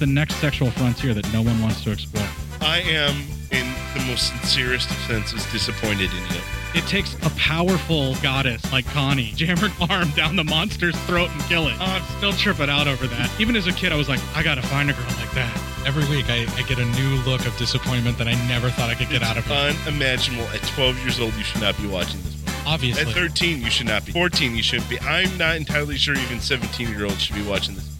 It's the next sexual frontier that no one wants to explore. I am, in the most sincerest of senses, disappointed in you. It takes a powerful goddess like Connie, jam her arm down the monster's throat and kill it. Oh, I'm still tripping out over that. Even as a kid, I was like, I gotta find a girl like that. Every week, I, I get a new look of disappointment that I never thought I could get out of her. Unimaginable. At 12 years old, you should not be watching this movie. Obviously. At 13, you should not be. 14, you shouldn't be. I'm not entirely sure even 17 year olds should be watching this.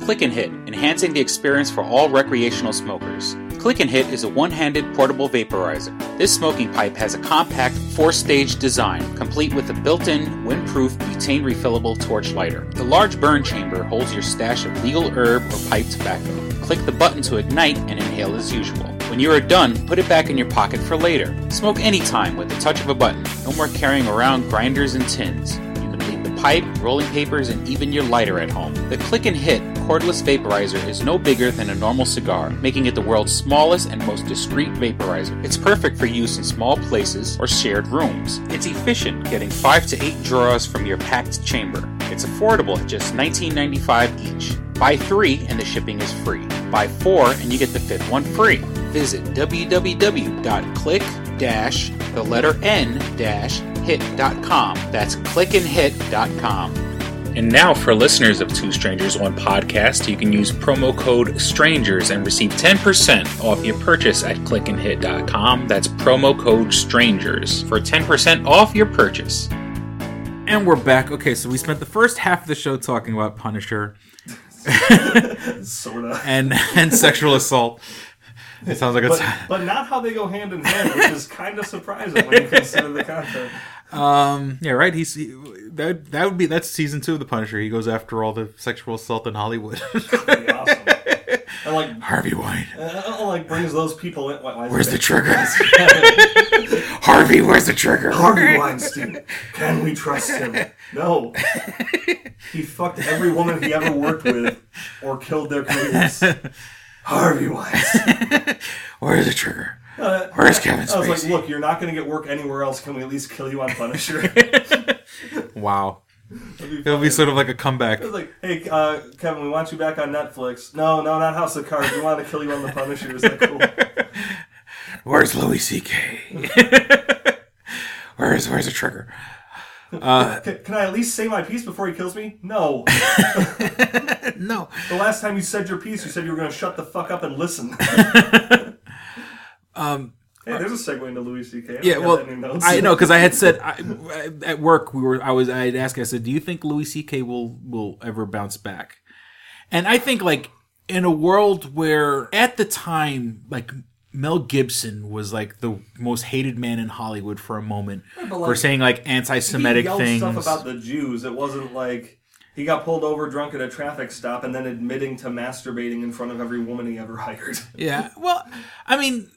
Click and Hit, enhancing the experience for all recreational smokers. Click and Hit is a one handed portable vaporizer. This smoking pipe has a compact four stage design, complete with a built in, windproof, butane refillable torch lighter. The large burn chamber holds your stash of legal herb or pipe tobacco. Click the button to ignite and inhale as usual. When you are done, put it back in your pocket for later. Smoke anytime with the touch of a button. No more carrying around grinders and tins. Pipe, rolling papers, and even your lighter at home. The Click and Hit cordless vaporizer is no bigger than a normal cigar, making it the world's smallest and most discreet vaporizer. It's perfect for use in small places or shared rooms. It's efficient, getting 5 to 8 draws from your packed chamber. It's affordable at just $19.95 each. Buy 3 and the shipping is free. Buy 4 and you get the fifth one free. Visit www.click the letter n hit.com. That's clickandhit.com. And now, for listeners of Two Strangers One Podcast, you can use promo code STRANGERS and receive 10% off your purchase at clickandhit.com. That's promo code STRANGERS for 10% off your purchase. And we're back. Okay, so we spent the first half of the show talking about Punisher Sorta. and and sexual assault. It sounds like a. But, but not how they go hand in hand, which is kind of surprising when you consider the content. um yeah right. He's he, that that would be that's season two of the Punisher. He goes after all the sexual assault in Hollywood. Awesome. And like Harvey White. Uh, like brings those people in. Why, Where's the trigger? Harvey Harvey, where's the trigger? Harvey Weinstein. Can we trust him? No. He fucked every woman he ever worked with or killed their careers. Harvey Weinstein. Where's the trigger? Uh, Where's Kevin Spacey? I was like, look, you're not going to get work anywhere else. Can we at least kill you on Punisher? Wow. It'll be sort of like a comeback. I was like, hey, uh, Kevin, we want you back on Netflix. No, no, not House of Cards. We want to kill you on the Punisher. Is that cool? Where's Louis C.K.? where's where's the trigger? Uh, Can, can I at least say my piece before he kills me? No. no. The last time you said your piece, you said you were going to shut the fuck up and listen. um, hey, there's a segue into Louis C.K. I yeah, well, that in your notes. I know because I had said I, at work we were I was I had asked I said, do you think Louis C.K. will will ever bounce back? And I think like in a world where at the time like Mel Gibson was like the most hated man in Hollywood for a moment but, for saying like anti-Semitic he things. stuff about the Jews. It wasn't like he got pulled over drunk at a traffic stop and then admitting to masturbating in front of every woman he ever hired. Yeah. Well, I mean,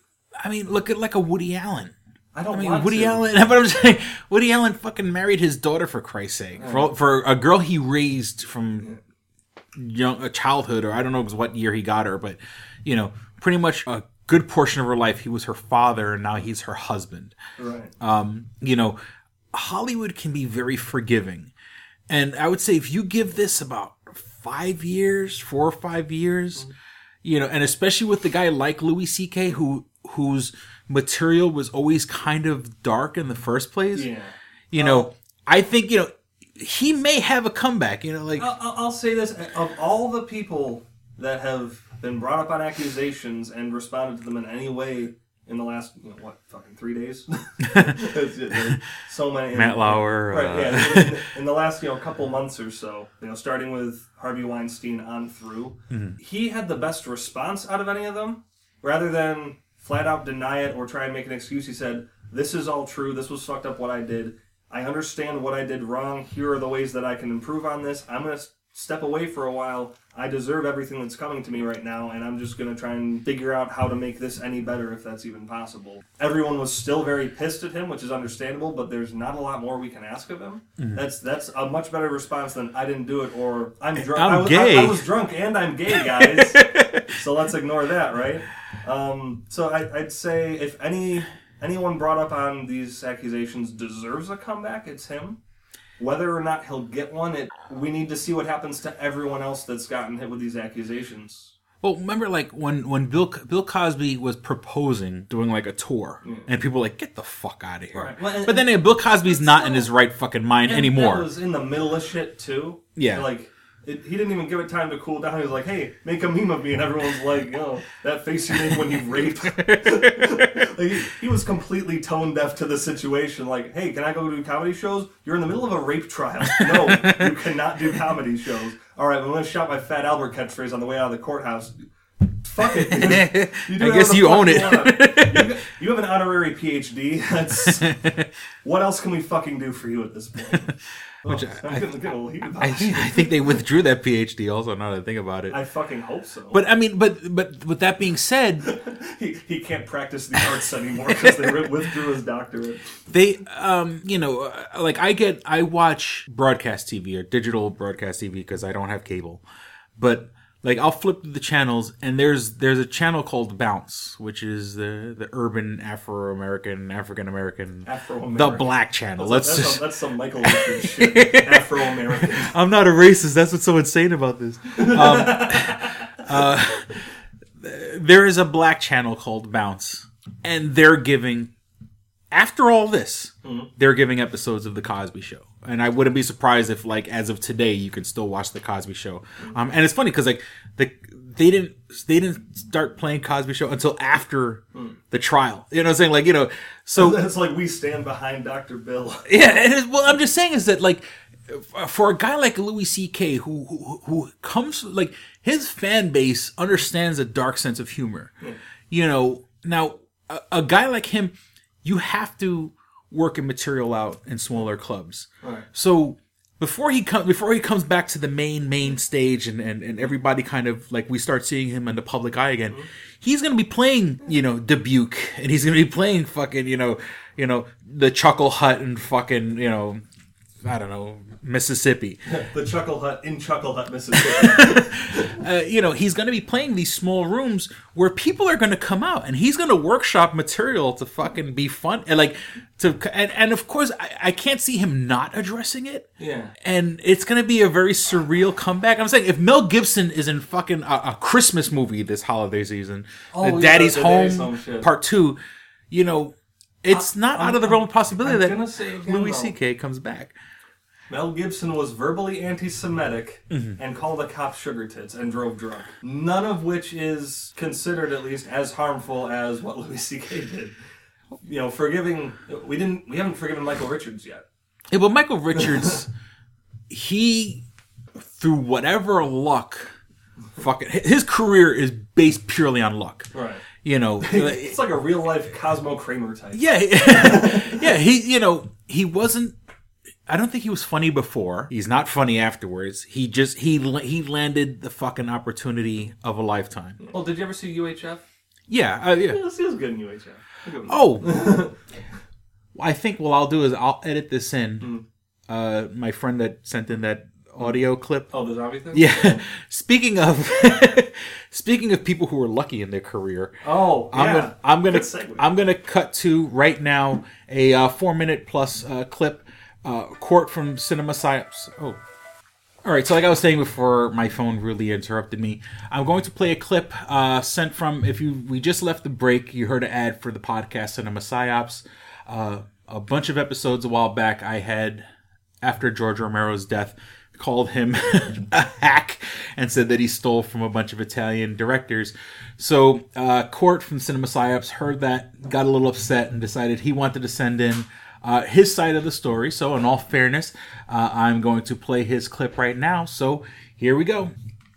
I mean, look at like a Woody Allen. I don't I mean, Woody to. Allen. But I'm saying, Woody Allen fucking married his daughter for Christ's sake, for, for a girl he raised from young a childhood, or I don't know what year he got her, but you know, pretty much a good portion of her life he was her father, and now he's her husband. Right. Um, you know, Hollywood can be very forgiving. And I would say if you give this about five years, four or five years, you know, and especially with the guy like Louis C.K. who whose material was always kind of dark in the first place. Yeah. You know, I think, you know, he may have a comeback, you know, like I'll- I'll say this: of all the people that have been brought up on accusations and responded to them in any way in the last, you know, what, fucking three days? So many. Matt Lauer, right? uh, Yeah, in, in the last, you know, couple months or so, you know, starting with Harvey Weinstein on through, Mhm. he had the best response out of any of them, rather than flat out deny it or try and make an excuse. He said, "This is all true. This was fucked up. What I did." I understand what I did wrong. Here are the ways that I can improve on this. I'm going to step away for a while. I deserve everything that's coming to me right now, and I'm just going to try and figure out how to make this any better if that's even possible. Everyone was still very pissed at him, which is understandable, but there's not a lot more we can ask of him. Mhm. That's that's a much better response than I didn't do it or I'm drunk. I'm I, was- gay. I, I was drunk and I'm gay, guys. so let's ignore that, right? Um, so I, I'd say if any anyone brought up on these accusations deserves a comeback, it's him. Whether or not he'll get one, it we need to see what happens to everyone else that's gotten hit with these accusations. Well, remember, like when when Bill Bill Cosby was proposing doing like a tour, and people were like, "Get the fuck out of here!" Right. Well, and- but then Bill Cosby's not in his right fucking mind anymore. Was in the middle of shit too. Yeah. like it, he didn't even give it time to cool down. He was like, "Hey, make a meme of me," and everyone's like, "Yo, that face you made when you raped." like, he, he was completely tone deaf to the situation. Like, "Hey, can I go do comedy shows? You're in the middle of a rape trial. No, you cannot do comedy shows. All right, I'm gonna shout my Fat Albert catchphrase on the way out of the courthouse." Fuck it. You do I guess you own it. You, you have an honorary PhD. That's what else can we fucking do for you at this point? Which Oh, I- I'm getting, getting a little heated about I. I think they withdrew that PhD. Also, now that I think about it, I fucking hope so. but I mean, but but with that being said, he, he can't practice the arts anymore because they withdrew his doctorate. they um you know uh, like i get i watch broadcast tv or digital broadcast tv because i don't have cable but like i'll flip the channels and there's there's a channel called bounce which is the the urban afro-american african-american Afro-American. the black channel That's, let's that's, just some, that's some Michael shit. Afro American. i'm not a racist that's what's so insane about this um, uh, there is a black channel called bounce and they're giving after all this, Mhm. they're giving episodes of the Cosby Show, and I wouldn't be surprised if, like, as of today, you can still watch the Cosby Show. Um, and it's funny because like the they didn't they didn't start playing Cosby Show until after Hmm. the trial. You know, what I'm saying like you know, so it's like we stand behind Dr. Bill. yeah, and it's, well, I'm just saying is that like for a guy like Louis C.K. who who, who comes like his fan base understands a dark sense of humor. Yeah. You know, now a, a guy like him, you have to work a material out in smaller clubs. Right. So before he comes before he comes back to the main main stage and, and and everybody kind of like we start seeing him in the public eye again mm-hmm. he's gonna be playing you know dubuque and he's gonna be playing fucking you know you know the chuckle hut and fucking you know i don't know mississippi. The Chuckle Hut in Chuckle Hut, Mississippi. uh, you know he's going to be playing these small rooms where people are going to come out and he's going to workshop material to fucking be fun and like to and, and of course I, I can't see him not addressing it. Yeah. and it's going to be a very surreal comeback. I'm saying if mel gibson is in fucking a, a christmas movie this holiday season Oh, the yeah, daddy's, the home, Home part two you know it's not out of the realm of possibility I'm that louis ck comes back Mel Gibson was verbally anti-Semitic Mhm. and called a cop sugar tits and drove drunk. None of which is considered at least as harmful as what Louis C.K. did. You know, forgiving we didn't we haven't forgiven Michael Richards yet. Yeah, but Michael Richards, he through whatever luck, fucking his career is based purely on luck. Right. You know, it's like a real life Cosmo Kramer type. yeah, yeah. He, you know, he wasn't. I don't think he was funny before. He's not funny afterwards. He just he he landed the fucking opportunity of a lifetime. Well, did you ever see UHF? Yeah, uh, yeah. He was, he was good in UHF. Oh, I think what I'll do is I'll edit this in. Hmm. Uh, my friend that sent in that audio clip. Oh, the zombie thing? Yeah. Speaking of speaking of people who were lucky in their career. Oh, I'm yeah. gonna I'm gonna I'm gonna cut to right now a uh, four minute plus uh, clip. Uh, court from Cinema Psyops. Oh. All right, so like I was saying before, my phone really interrupted me. I'm going to play a clip uh, sent from. If you we just left the break, you heard an ad for the podcast Cinema Psyops. Uh, a bunch of episodes a while back, I had after George Romero's death called him a hack and said that he stole from a bunch of Italian directors. So uh, Court from Cinema Psyops heard that, got a little upset, and decided he wanted to send in uh, his side of the story. So, in all fairness, uh, I'm going to play his clip right now. So, here we go.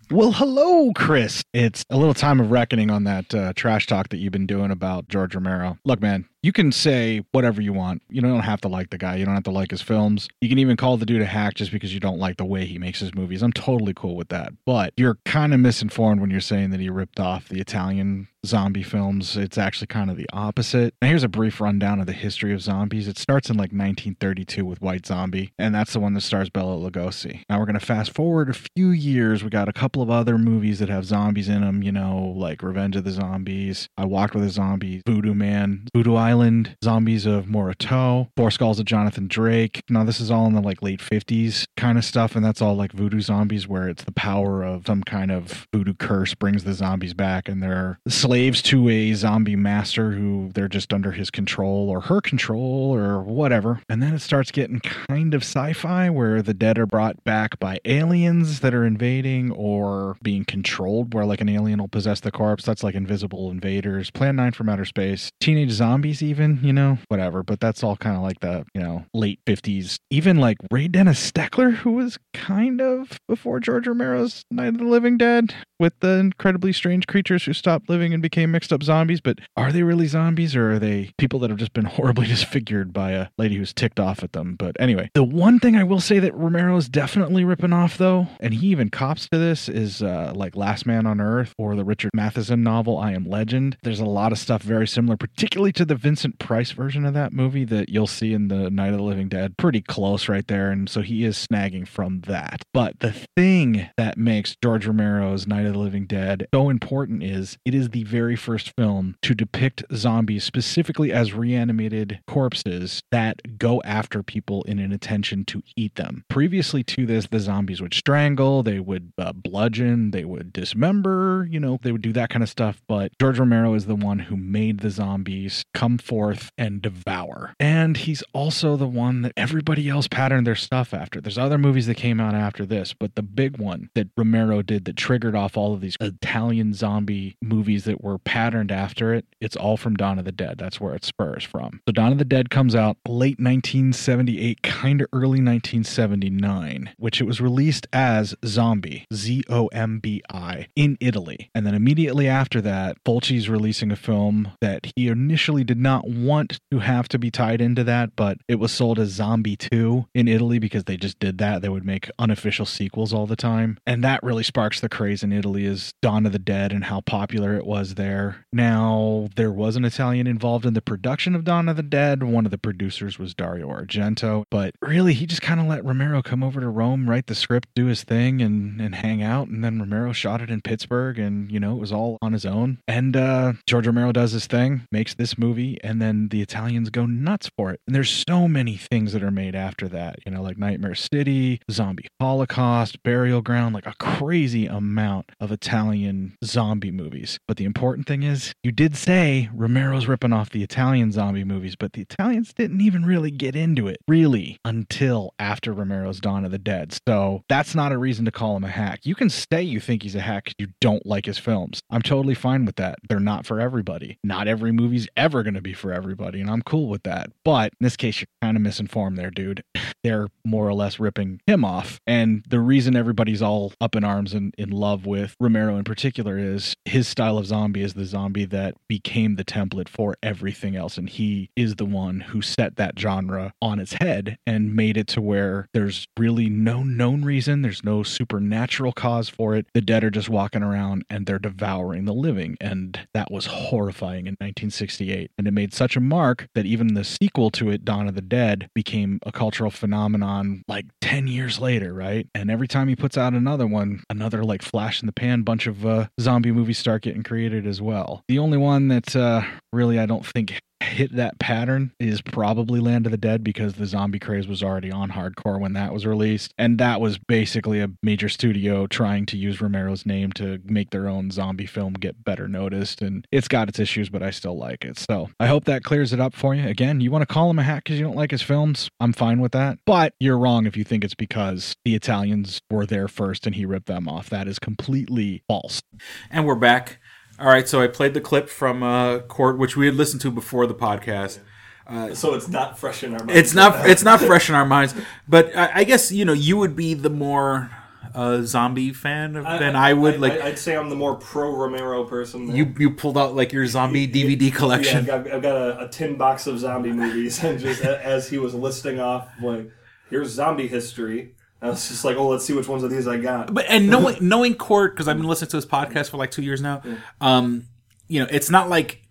Well, hello, Chris. It's a little time of reckoning on that uh, trash talk that you've been doing about George Romero. Look, man, you can say whatever you want. You don't have to like the guy. You don't have to like his films. You can even call the dude a hack just because you don't like the way he makes his movies. I'm totally cool with that. But you're kind of misinformed when you're saying that he ripped off the Italian zombie films. It's actually kind of the opposite. Now, here's a brief rundown of the history of zombies. It starts in like 1932 with White Zombie, and that's the one that stars Bela Lugosi. Now we're going to fast forward a few years. We got a couple of other movies that have zombies in them, you know, like Revenge of the Zombies, I Walked with a Zombie, Voodoo Man, Voodoo Island, Zombies of Mora Tau, Four Skulls of Jonathan Drake. Now this is all in the like late 50s kind of stuff, and that's all like voodoo zombies where it's the power of some kind of voodoo curse brings the zombies back, and they're slaves to a zombie master who they're just under his control or her control or whatever. And then it starts getting kind of sci fi where the dead are brought back by aliens that are invading or being controlled, where like an alien will possess the corpse. That's like invisible invaders, Plan 9 from Outer Space, teenage zombies, even, you know, whatever. But that's all kind of like the, you know, late 50s. Even like Ray Dennis Steckler, who was kind of before George Romero's Night of the Living Dead with the incredibly strange creatures who stopped living and became mixed up zombies. But are they really zombies or are they people that have just been horribly disfigured by a lady who's ticked off at them? But anyway, the one thing I will say that Romero is definitely ripping off though, and he even cops to this, is uh, like Last Man on Earth or the Richard Matheson novel I Am Legend. There's a lot of stuff very similar, particularly to the Vincent Price version of that movie that you'll see in the Night of the Living Dead. Pretty close right there, and so he is snagging from that. But the thing that makes George Romero's Night of the Living Dead so important is it is the very first film to depict zombies specifically as reanimated corpses that go after people in an intention to eat them. Previously to this, the zombies would strangle, they would uh, bludgeon, they would dismember, you know, they would do that kind of stuff. But George Romero is the one who made the zombies come forth and devour. And he's also the one that everybody else patterned their stuff after. There's other movies that came out after this, but the big one that Romero did that triggered off off all of these Italian zombie movies that were patterned after it. It's all from Dawn of the Dead. That's where it spurs from. So Dawn of the Dead comes out late 1978, kind of early 1979, which it was released as Zombie, Z O M B I, in Italy. And then immediately after that, Fulci's releasing a film that he initially did not want to have to be tied into that, but it was sold as Zombie 2 in Italy because they just did that. They would make unofficial sequels all the time. And that really sparks the craze in Italy is Dawn of the Dead and how popular it was there. Now, there was an Italian involved in the production of Dawn of the Dead. One of the producers was Dario Argento, but really he just kind of let Romero come over to Rome, write the script, do his thing and and hang out and then Romero shot it in Pittsburgh and you know, it was all on his own. And uh George Romero does his thing, makes this movie and then the Italians go nuts for it. And there's so many things that are made after that, you know, like Nightmare City, Zombie Holocaust, Burial Ground, like a crazy amount of Italian zombie movies. But the important thing is, you did say Romero's ripping off the Italian zombie movies, but the Italians didn't even really get into it, really, until after Romero's Dawn of the Dead. So that's not a reason to call him a hack. You can say you think he's a hack, you don't like his films. I'm totally fine with that. They're not for everybody. Not every movie's ever going to be for everybody, and I'm cool with that. But in this case, you're kind of misinformed there, dude. They're more or less ripping him off. And the reason everybody's all up in arms and in love with Romero in particular is his style of zombie is the zombie that became the template for everything else. And he is the one who set that genre on its head and made it to where there's really no known reason, there's no supernatural cause for it. The dead are just walking around and they're devouring the living. And that was horrifying in 1968. And it made such a mark that even the sequel to it, Dawn of the Dead, became a cultural phenomenon like 10 years later, right? And every time he puts out another one, another like flash in the pan bunch of uh, zombie movies start getting created as well. The only one that uh, really I don't think hit that pattern is probably Land of the Dead because the zombie craze was already on hardcore when that was released. And that was basically a major studio trying to use Romero's name to make their own zombie film get better noticed. And it's got its issues, but I still like it. So I hope that clears it up for you. Again, you want to call him a hack because you don't like his films? I'm fine with that. But you're wrong if you think it's because the Italians were there first and he ripped them off. That is completely false. And we're back. All right, so I played the clip from uh, court, which we had listened to before the podcast. Uh, so it's not fresh in our minds. it's not it's not fresh in our minds, but I, I guess you know you would be the more uh, zombie fan of, than I, would. like I'd say I'm the more pro Romero person. you you pulled out like your zombie DVD collection. Yeah, I've got, I've got a, a tin box of zombie movies, and just as he was listing off, like, here's zombie history. I was just like, oh, let's see which ones of these I got. But and knowing knowing Court because I've been listening to his podcast for like two years now. Um, you know, it's not like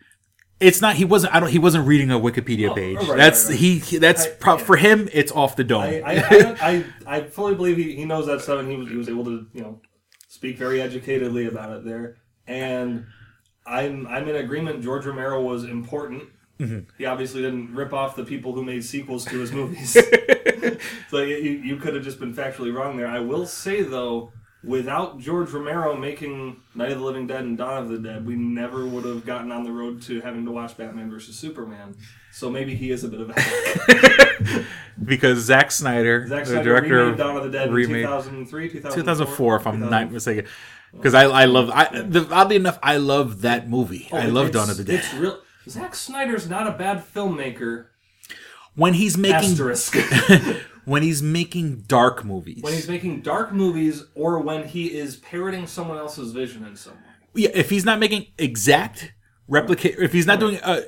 it's not he wasn't I don't he wasn't reading a Wikipedia page. right, that's right, right. he he- that's pro- for him. It's off the dome. I, I, I, I, I fully believe he, he knows that stuff, and he was he was able to you know speak very educatedly about it there. And I'm I'm in agreement. George Romero was important. Mhm. He obviously didn't rip off the people who made sequels to his movies. so you, you could have just been factually wrong there. I will say though, without George Romero making Night of the Living Dead and Dawn of the Dead, we never would have gotten on the road to having to watch Batman versus Superman. So maybe he is a bit of a because Zack Snyder, Zack the director of Dawn of the Dead in remade- 2003, 2004, 2004, if I'm not mistaken. Because I, I love, I, the, oddly enough, I love that movie. I Oh, love it's- Dawn of the Dead. It's real. Zack Snyder's not a bad filmmaker. When he's making Asterisk. when he's making dark movies, when he's making dark movies or when he is parroting someone else's vision in some way. yeah, if he's not making exact replicate, if he's not doing uh,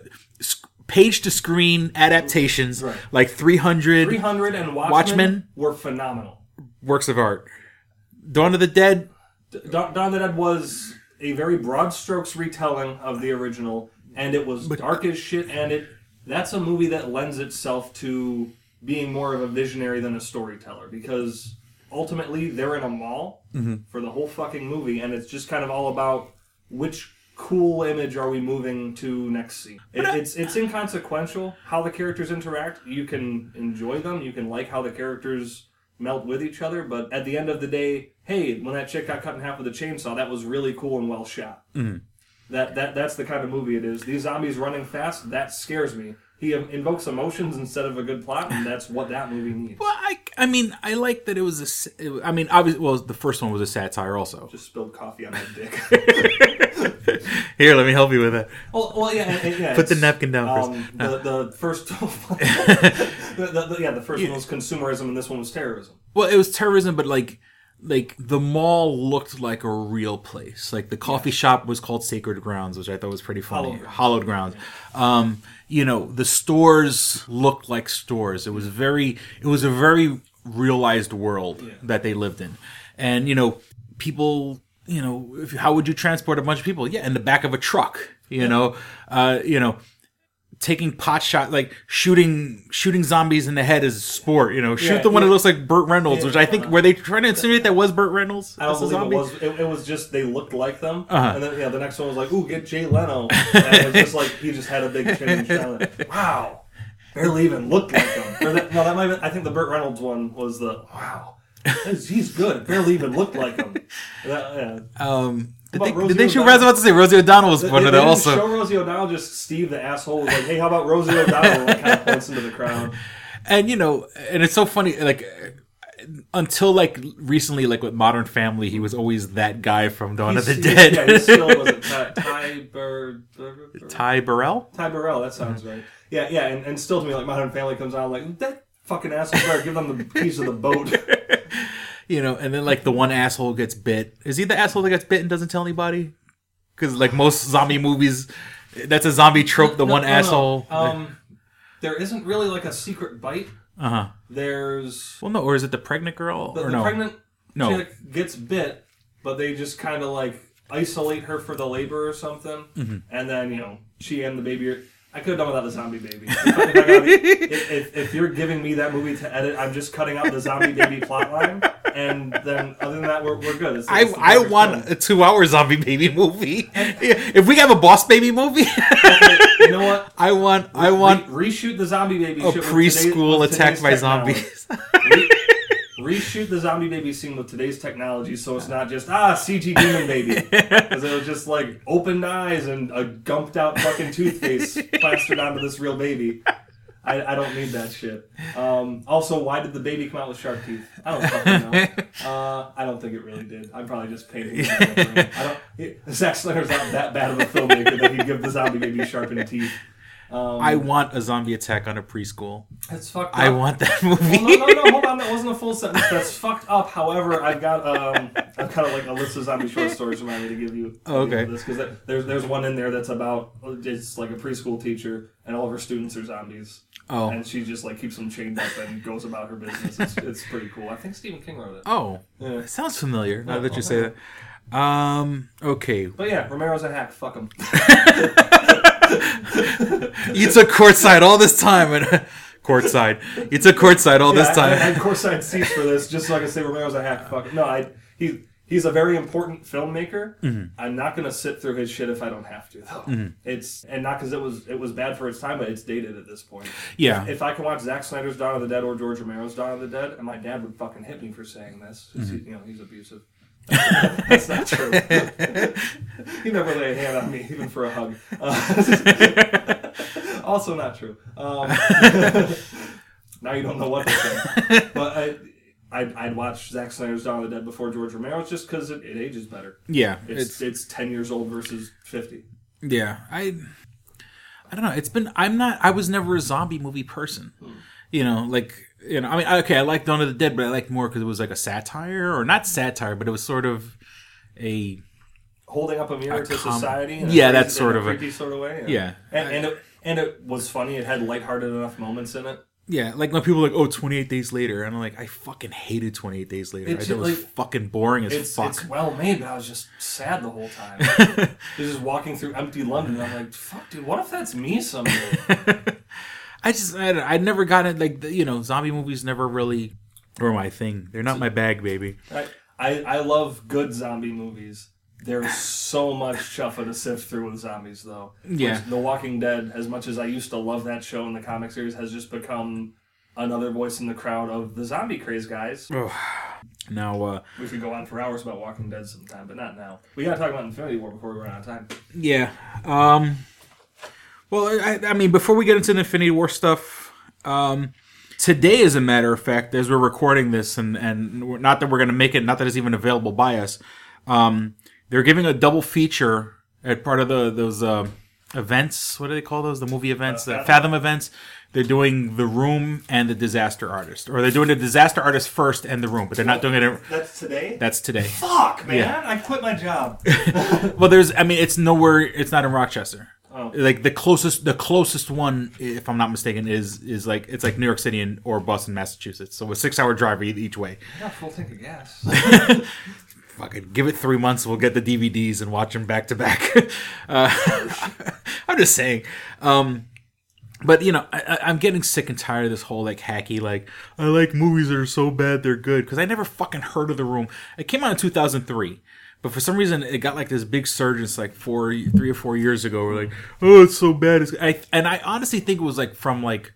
page to screen adaptations Right. like 300, 300 and Watchmen, Watchmen were phenomenal. works of art, Dawn of the Dead, D- Dawn Dawn of the Dead was a very broad strokes retelling of the original, and it was dark as shit. And it that's a movie that lends itself to being more of a visionary than a storyteller because ultimately they're in a mall Mhm. for the whole fucking movie, and it's just kind of all about which cool image are we moving to next scene. It, it's it's inconsequential how the characters interact. You can enjoy them. You can like how the characters melt with each other. But at the end of the day, hey, when that chick got cut in half with a chainsaw, that was really cool and well shot. Mhm. That that that's the kind of movie it is. These zombies running fast, that scares me. He invokes emotions instead of a good plot, and that's what that movie needs. Well, I, I mean, I like that it was a. I mean, obviously, well, the first one was a satire also. Just spilled coffee on my dick. Here, let me help you with it. Well, well yeah, and- yeah. Put the napkin down Um, first. the, the first, the, the, yeah, the first one was consumerism, and this one was terrorism. Well, it was terrorism, but like, like the mall looked like a real place. Like the coffee shop was called Sacred Grounds, which I thought was pretty funny. Hallowed Hallowed, Grounds. Grounds. Um, you know, the stores looked like stores. It was very, it was a very realized world that they lived in, and you know, people. You know, if, how would you transport a bunch of people? Yeah, in the back of a truck. You know, uh, you know, taking pot shot like shooting shooting zombies in the head is a sport you know shoot Yeah, the one yeah. that looks like Burt Reynolds Yeah. which I think were they trying to insinuate that was Burt Reynolds I don't believe zombie? it was. It, it was just they looked like them, Uh-huh. and then yeah, the next one was like, "Ooh, get Jay Leno," and it was just like he just had a big and. Wow, barely even looked like them that, no, that might. Have been, I think the Burt Reynolds one was the wow. He's he's good. Barely even looked like him. That, yeah. um did they, did they shoot O'Donnell? I was about to say Rosie O'Donnell was one of them also show Rosie O'Donnell. Just Steve, the asshole, was like, "Hey, how about Rosie O'Donnell?" Like, kind of points into the crowd. and you know and it's so funny like until like recently like with Modern Family he was always that guy from Dawn of the He's- Dead Yeah, he still was Ty, Ty Bur- Bur- Bur- Ty Burrell Ty Burrell, that sounds mm-hmm. right. Yeah, yeah, and, and still to me, like Modern Family comes on, like that fucking asshole better give them the keys of the boat. you know and then like the one asshole gets bit is he the asshole that gets bit and doesn't tell anybody because like most zombie movies that's a zombie trope the No, one no, no. asshole Um, there isn't really like a secret bite. uh-huh There's Well, no, or is it the pregnant girl? the, or the no? pregnant No. gets bit, but they just kind of like isolate her for the labor or something, Mhm. and then you know she and the baby. Are, I could have done without the zombie baby. If, I- if, I gotta- if, if, if you're giving me that movie to edit, I'm just cutting out the zombie baby plotline, and then other than that, we're, we're good. It's, I it's I want film. a two hour zombie baby movie. If we have a boss baby movie, you know what? I want I want Re- reshoot the zombie baby. a preschool today- with attacked by zombies. reshoot the zombie baby scene with today's technology so it's not just ah CG demon baby because it was just like opened eyes and a gumped out fucking toothpaste plastered onto this real baby. I, I don't need that shit. Um, also, why did the baby come out with sharp teeth? I don't fucking know. Uh, I don't think it really did. I'm probably just painting. it up for him. I don't. He, Zack Snyder's not that bad of a filmmaker that he'd give the zombie baby sharpened teeth. Um, I want a zombie attack on a preschool. That's fucked up. I want that movie. Well, no, no, no, hold on. That wasn't a full sentence. That's fucked up. However, I've got um, I've got like a list of zombie short stories me to give you. Oh, okay. This because there's there's one in there that's about it's like a preschool teacher and all of her students are zombies. Oh. And she just like keeps them chained up and goes about her business. It's, it's pretty cool. I think Stephen King wrote it. Oh, Yeah. it sounds familiar now Yeah, that you okay. say that. Um. Okay. But yeah, Romero's a hack. Fuck him. You took courtside all this time and courtside. You took courtside all Yeah, this time. I, I had courtside seats for this just so I could say Romero's a hack. Fuck. No, I he he's a very important filmmaker. Mhm. I'm not gonna sit through his shit if I don't have to though. Mhm. It's and not because it was it was bad for its time, but it's dated at this point. Yeah. If, if I can watch Zack Snyder's Dawn of the Dead or George Romero's Dawn of the Dead, and my dad would fucking hit me for saying this. he- Mhm. you know he's abusive. That's not true. he never lay a hand on me, even for a hug. Uh, also not true. Um, now you don't know what to say. But I, I'd, I'd watch Zack Snyder's Dawn of the Dead before George Romero's just because it, it ages better. Yeah, it's, it's ten years old versus fifty. Yeah, I I don't know. It's been I'm not I was never a zombie movie person. You know, like you know, I mean, okay, I like Dawn of the Dead, but I liked more because it was like a satire or not satire, but it was sort of a Holding up a mirror A to com- society. in a Yeah, that's sort of a- creepy sort of way. yeah. and, and it and it was funny. It had lighthearted enough moments in it. yeah, like when people are like, oh, 28 days later, and I'm like, I fucking hated 28 days later. I It's thought it was like- fucking boring as It's, fuck. it's well made, but I was just sad the whole time. You're just walking through empty London. I'm like, fuck, dude, what if that's me someday? I just I, don't- I never got it like the, you know zombie movies never really were my thing. They're not my bag, baby. I, I, I love good zombie movies. There's so much chuffa to sift through with zombies, though. Yeah. The Walking Dead, as much as I used to love that show in the comic series, has just become another voice in the crowd of the zombie craze guys. Oh, now uh We could go on for hours about Walking Dead sometime, but not now. We gotta talk about Infinity War before we run out of time. Yeah. Um. Well, I, I mean, before we get into the Infinity War stuff, um, today, as a matter of fact, as we're recording this, and and not that we're going to make it, not that it's even available by us, um, they're giving a double feature at part of the those uh, events. What do they call those? The movie events, the Fathom events. They're doing The Room and The Disaster Artist, or they're doing The Disaster Artist first and The Room, but they're not doing it. In, That's today. that's today. Fuck, man! Yeah. I quit my job. Well, there's. I mean, it's nowhere. It's not in Rochester. Oh. Like the closest, the closest one, if I'm not mistaken, is is like it's like New York City and or Boston, Massachusetts. So a six hour drive each way. I got a full tank of gas. Fucking give it three months, we'll get the DVDs and watch them back to back. Uh, I'm just saying. Um, but you know, I, I- I'm getting sick and tired of this whole like hacky, like I like movies that are so bad they're good because I never fucking heard of The Room. It came out in 2003, but for some reason it got like this big surge. It's like four, three or four years ago. We're like, oh, it's so bad. It's, I, and I honestly think it was like from like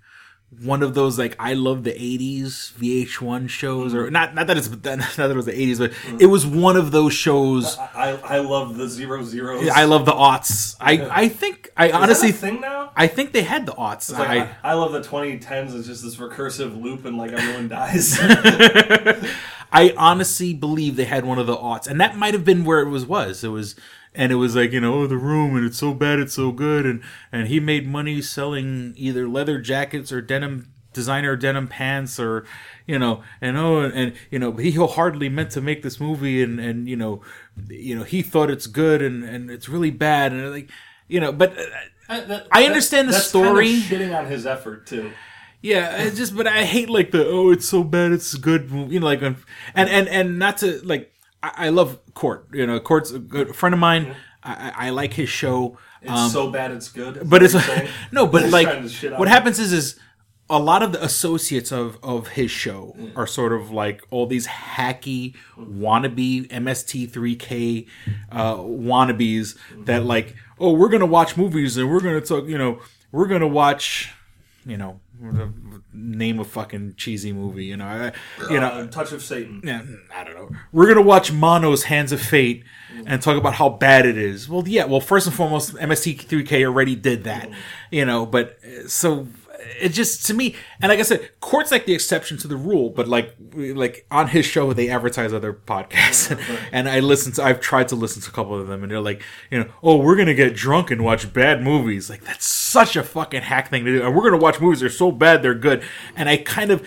one of those like I love the '80s VH1 shows, or mm-hmm. not. Not that it's not that it was the '80s, but it was one of those shows. I, I love the zero zeros. I love the aughts. I I think I Is that honestly a thing now? I think they had the aughts. Like, I, I, I love the 2010s. It's just this recursive loop, and like everyone dies. I honestly believe they had one of the aughts, and that might have been where it was. Was it was, and it was like you know, oh, the room, and it's so bad, it's so good, and and he made money selling either leather jackets or denim designer denim pants, or you know, and oh, and, you know, he hardly meant to make this movie, and and you know, you know, he thought it's good, and and it's really bad, and like you know, but. Uh, That- I understand the story. Kind of shitting on his effort too. Yeah, it's just but I hate like the oh it's so bad it's good you know like um, and and and not to like I, I love Court you know Court's a good friend of mine. I, I I like his show It's so bad it's good. Um, but it's what no but He's like trying to shit on what happens is is a lot of the associates of of his show are sort of like all these hacky wannabe MST3K uh, wannabes that like oh we're gonna watch movies and we're gonna talk you know we're gonna watch you know the name a fucking cheesy movie you know I, you know Uh, Touch of Satan. yeah, I don't know. We're gonna watch Manos Hands of Fate and talk about how bad it is. Well, yeah. Well, first and foremost, MST3K already did that, you know. But uh, so it just to me, and like I said, Court's like the exception to the rule. But like, like on his show, they advertise other podcasts, and I listen to. I've tried to listen to a couple of them, and they're like, you know, oh, we're gonna get drunk and watch bad movies. Like that's such a fucking hack thing to do. And we're gonna watch movies. They're so bad, they're good. And I kind of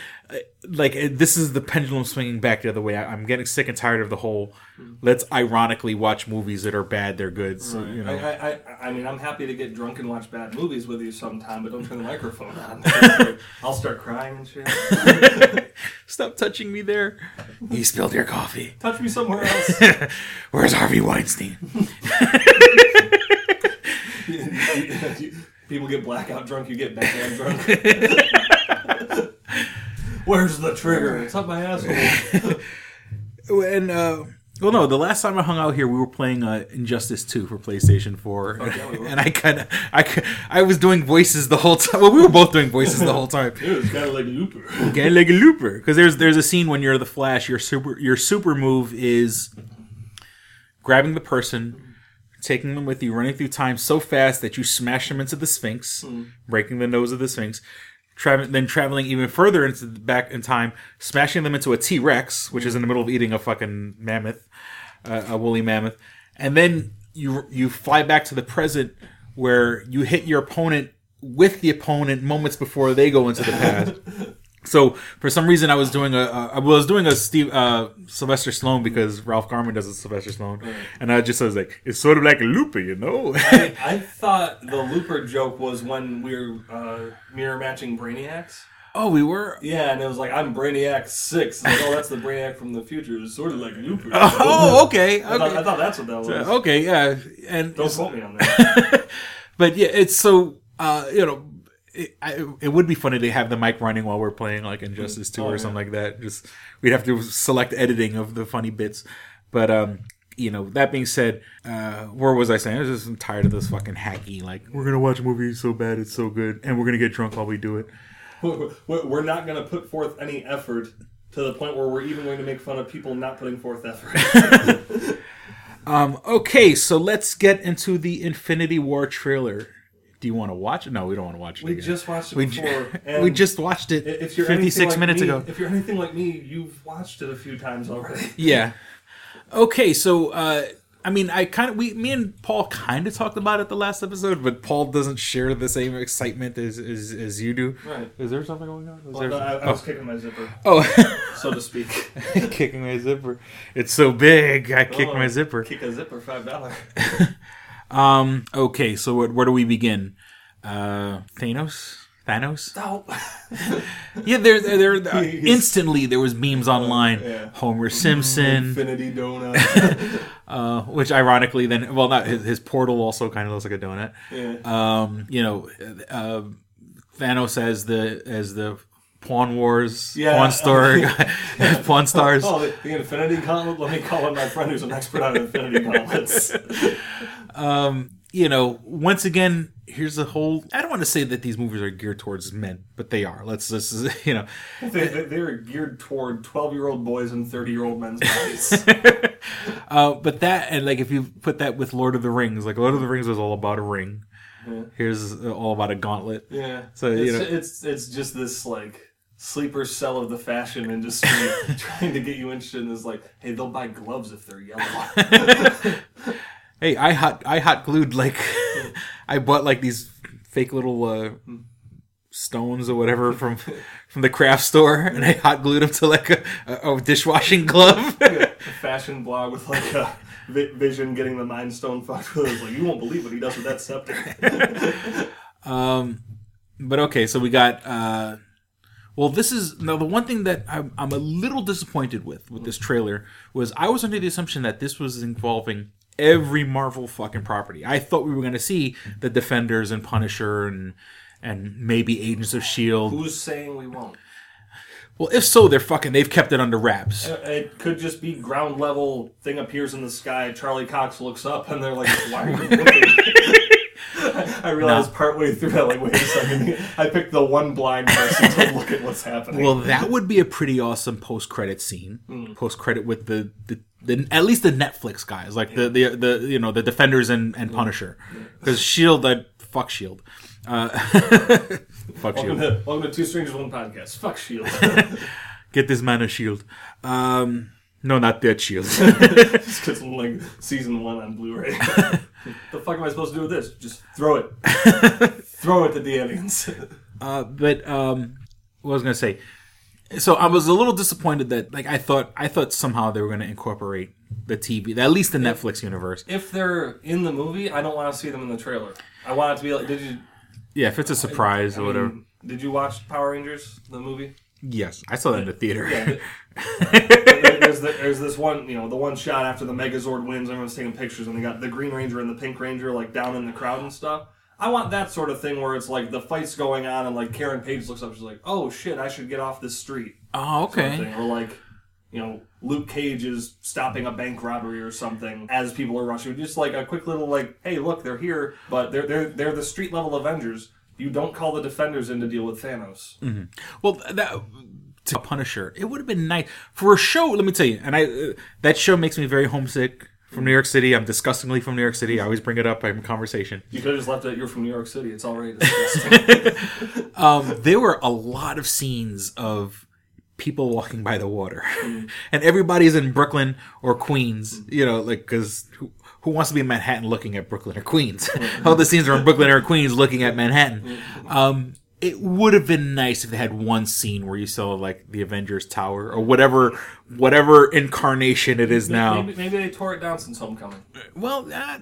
like uh, this is the pendulum swinging back the other way. I, I'm getting sick and tired of the whole let's ironically watch movies that are bad, they're good. So you know, I, I, I mean, I'm happy to get drunk and watch bad movies with you sometime, but don't turn the microphone on. I'll start crying and shit. stop touching me there. You spilled your coffee. Touch me somewhere else. Where's Harvey Weinstein? People get blackout drunk, you get backhand drunk. Where's the trigger? It's up my asshole. and uh, well, no, the last time I hung out here, we were playing uh, Injustice Two for PlayStation Four, yeah, we and I kind of, I, I was doing voices the whole time. Well, we were both doing voices the whole time. It was kind of like a Looper. Kind of like a looper, because there's there's a scene when you're the Flash. Your super your super move is grabbing the person, taking them with you, running through time so fast that you smash them into the Sphinx, breaking the nose of the Sphinx. Travel, then traveling even further into back in time, smashing them into a T Rex, which is in the middle of eating a fucking mammoth, uh, a woolly mammoth, and then you you fly back to the present where you hit your opponent with the opponent moments before they go into the past. So for some reason, I was doing a uh, was doing a Steve uh, Sylvester Stallone because Ralph Garman does a Sylvester Stallone, and I just was like, it's sort of like a looper, you know. I, I thought the Looper joke was when we were uh, mirror matching Brainiacs. oh, we were. Yeah, and it was like I'm Brainiac Six. Like, oh, that's the Brainiac from the future. It's sort of like Looper. Oh, okay, I, thought, okay. I thought that's what that was. okay, yeah, and Don't quote me on that. but yeah, it's so uh, you know. It, I, it would be funny to have the mic running while we're playing like Injustice 2 Oh, or yeah. something like that. Just we'd have to select editing of the funny bits. But um, you know, that being said, uh, where was I saying? I was just I'm tired of this fucking hacky. Like we're gonna watch movies so bad it's so good, and we're gonna get drunk while we do it. We're we're not going to put forth any effort to the point where we're even going to make fun of people not putting forth effort. Um, okay, so let's get into the Infinity War trailer. Do you want to watch it? No, we don't want to watch it. We again. just watched it We ju- before. we just watched it If you're 56 like minutes me- ago. If you're anything like me, you've watched it a few times already. Yeah. Okay, so uh I mean, I kind of we me and Paul kind of talked about it the last episode, but Paul doesn't share the same excitement as as, as you do. Right. Is there something going on? Is Well, there- no, I, I was oh. kicking my zipper. Oh, so to speak. kicking my zipper. It's so big. I kicked Oh, my zipper. Kick a zipper, five dollar. Um. Okay. So where, where do we begin? Uh, Thanos. Thanos. No. Yeah, there, there, there He's- instantly there was memes online. yeah. Homer Simpson, Infinity donut. uh, which ironically then, well, not his, his portal also kind of looks like a donut. Yeah. Um, you know, uh, Thanos as the as the Pawn Wars, Yeah. Pawn Store, Pawn Stars. Oh, the, the Infinity Gauntlet. Let me call in my friend who's an expert on Infinity Gauntlets. um, you know, once again, here's the whole. I don't want to say that these movies are geared towards men, but they are. Let's just, you know, they, they, they're geared toward twelve-year-old boys and thirty-year-old men's bodies. uh, but that and like if you put that with Lord of the Rings, like Lord of the Rings was all about a ring. Yeah. Here's uh, all about a gauntlet. Yeah. So it's, you know, it's it's just this like sleeper cell of the fashion industry trying to get you interested in this. Like, hey, they'll buy gloves if they're yellow. hey, I hot I hot glued like I bought like these fake little uh, stones or whatever from from the craft store, and I hot glued them to like a, a, a dishwashing glove. a fashion blog with like a vi- vision getting the mind stone fucked with. It's like you won't believe what he does with that scepter. Um, but okay, so we got. Uh, well, this is now the one thing that I'm, I'm a little disappointed with with this trailer was I was under the assumption that this was involving every Marvel fucking property. I thought we were going to see the Defenders and Punisher and and maybe Agents of Shield. Who's saying we won't? Well, if so, they're fucking. They've kept it under wraps. It could just be ground level. Thing appears in the sky. Charlie Cox looks up, and they're like, "Why are you looking?" I realized partway through that, like, wait a second. I picked the one blind person to look at what's happening. Well, that would be a pretty awesome post credit scene. Mm. Post credit with the, the the at least the Netflix guys, like the the the you know the Defenders and and Punisher, because Shield, I fuck Shield, uh, fuck welcome Shield. to, welcome to Two Strangers One Podcast. Fuck Shield. Get this man a shield. Um, no, not that shield. just because I'm like season one on Blu-ray. the fuck am I supposed to do with this? Just throw it. throw it at the aliens. Uh, but um, what was I gonna say? So I was a little disappointed that like I thought I thought somehow they were gonna incorporate the TV, at least the Netflix universe. if they're in the movie, I don't want to see them in the trailer. I want it to be like, did you? Yeah, if it's a surprise I or whatever. mean, Did you watch Power Rangers the movie? Yes, I saw that in the theater. Yeah. There- there's, the, there's this one, you know, the one shot after the Megazord wins. Everyone's taking pictures, and they got the Green Ranger and the Pink Ranger like down in the crowd and stuff. I want that sort of thing where it's like the fight's going on, and like Karen Page looks up, she's like, "Oh shit, I should get off this street." Oh, sort of okay. Or like, you know, Luke Cage is stopping a bank robbery or something as people are rushing. Just like a quick little like, "Hey, look, they're here," but they're they're they're the street level Avengers. You don't call the Defenders in to deal with Thanos. hmm Well, that to Punisher, it would have been nice for a show. Let me tell you, and I uh, that show makes me very homesick from New York City. I'm disgustingly from New York City. I always bring it up in conversation. You could have just left it. You're from New York City. It's already disgusting. um, there were a lot of scenes of people walking by the water, and everybody's in Brooklyn or Queens. You know, like because who, who wants to be in Manhattan looking at Brooklyn or Queens? All the scenes are in Brooklyn or Queens looking at Manhattan. Um, it would have been nice if they had one scene where you saw like the Avengers Tower or whatever, whatever incarnation it is now. Maybe, maybe they tore it down since Homecoming. Well, that,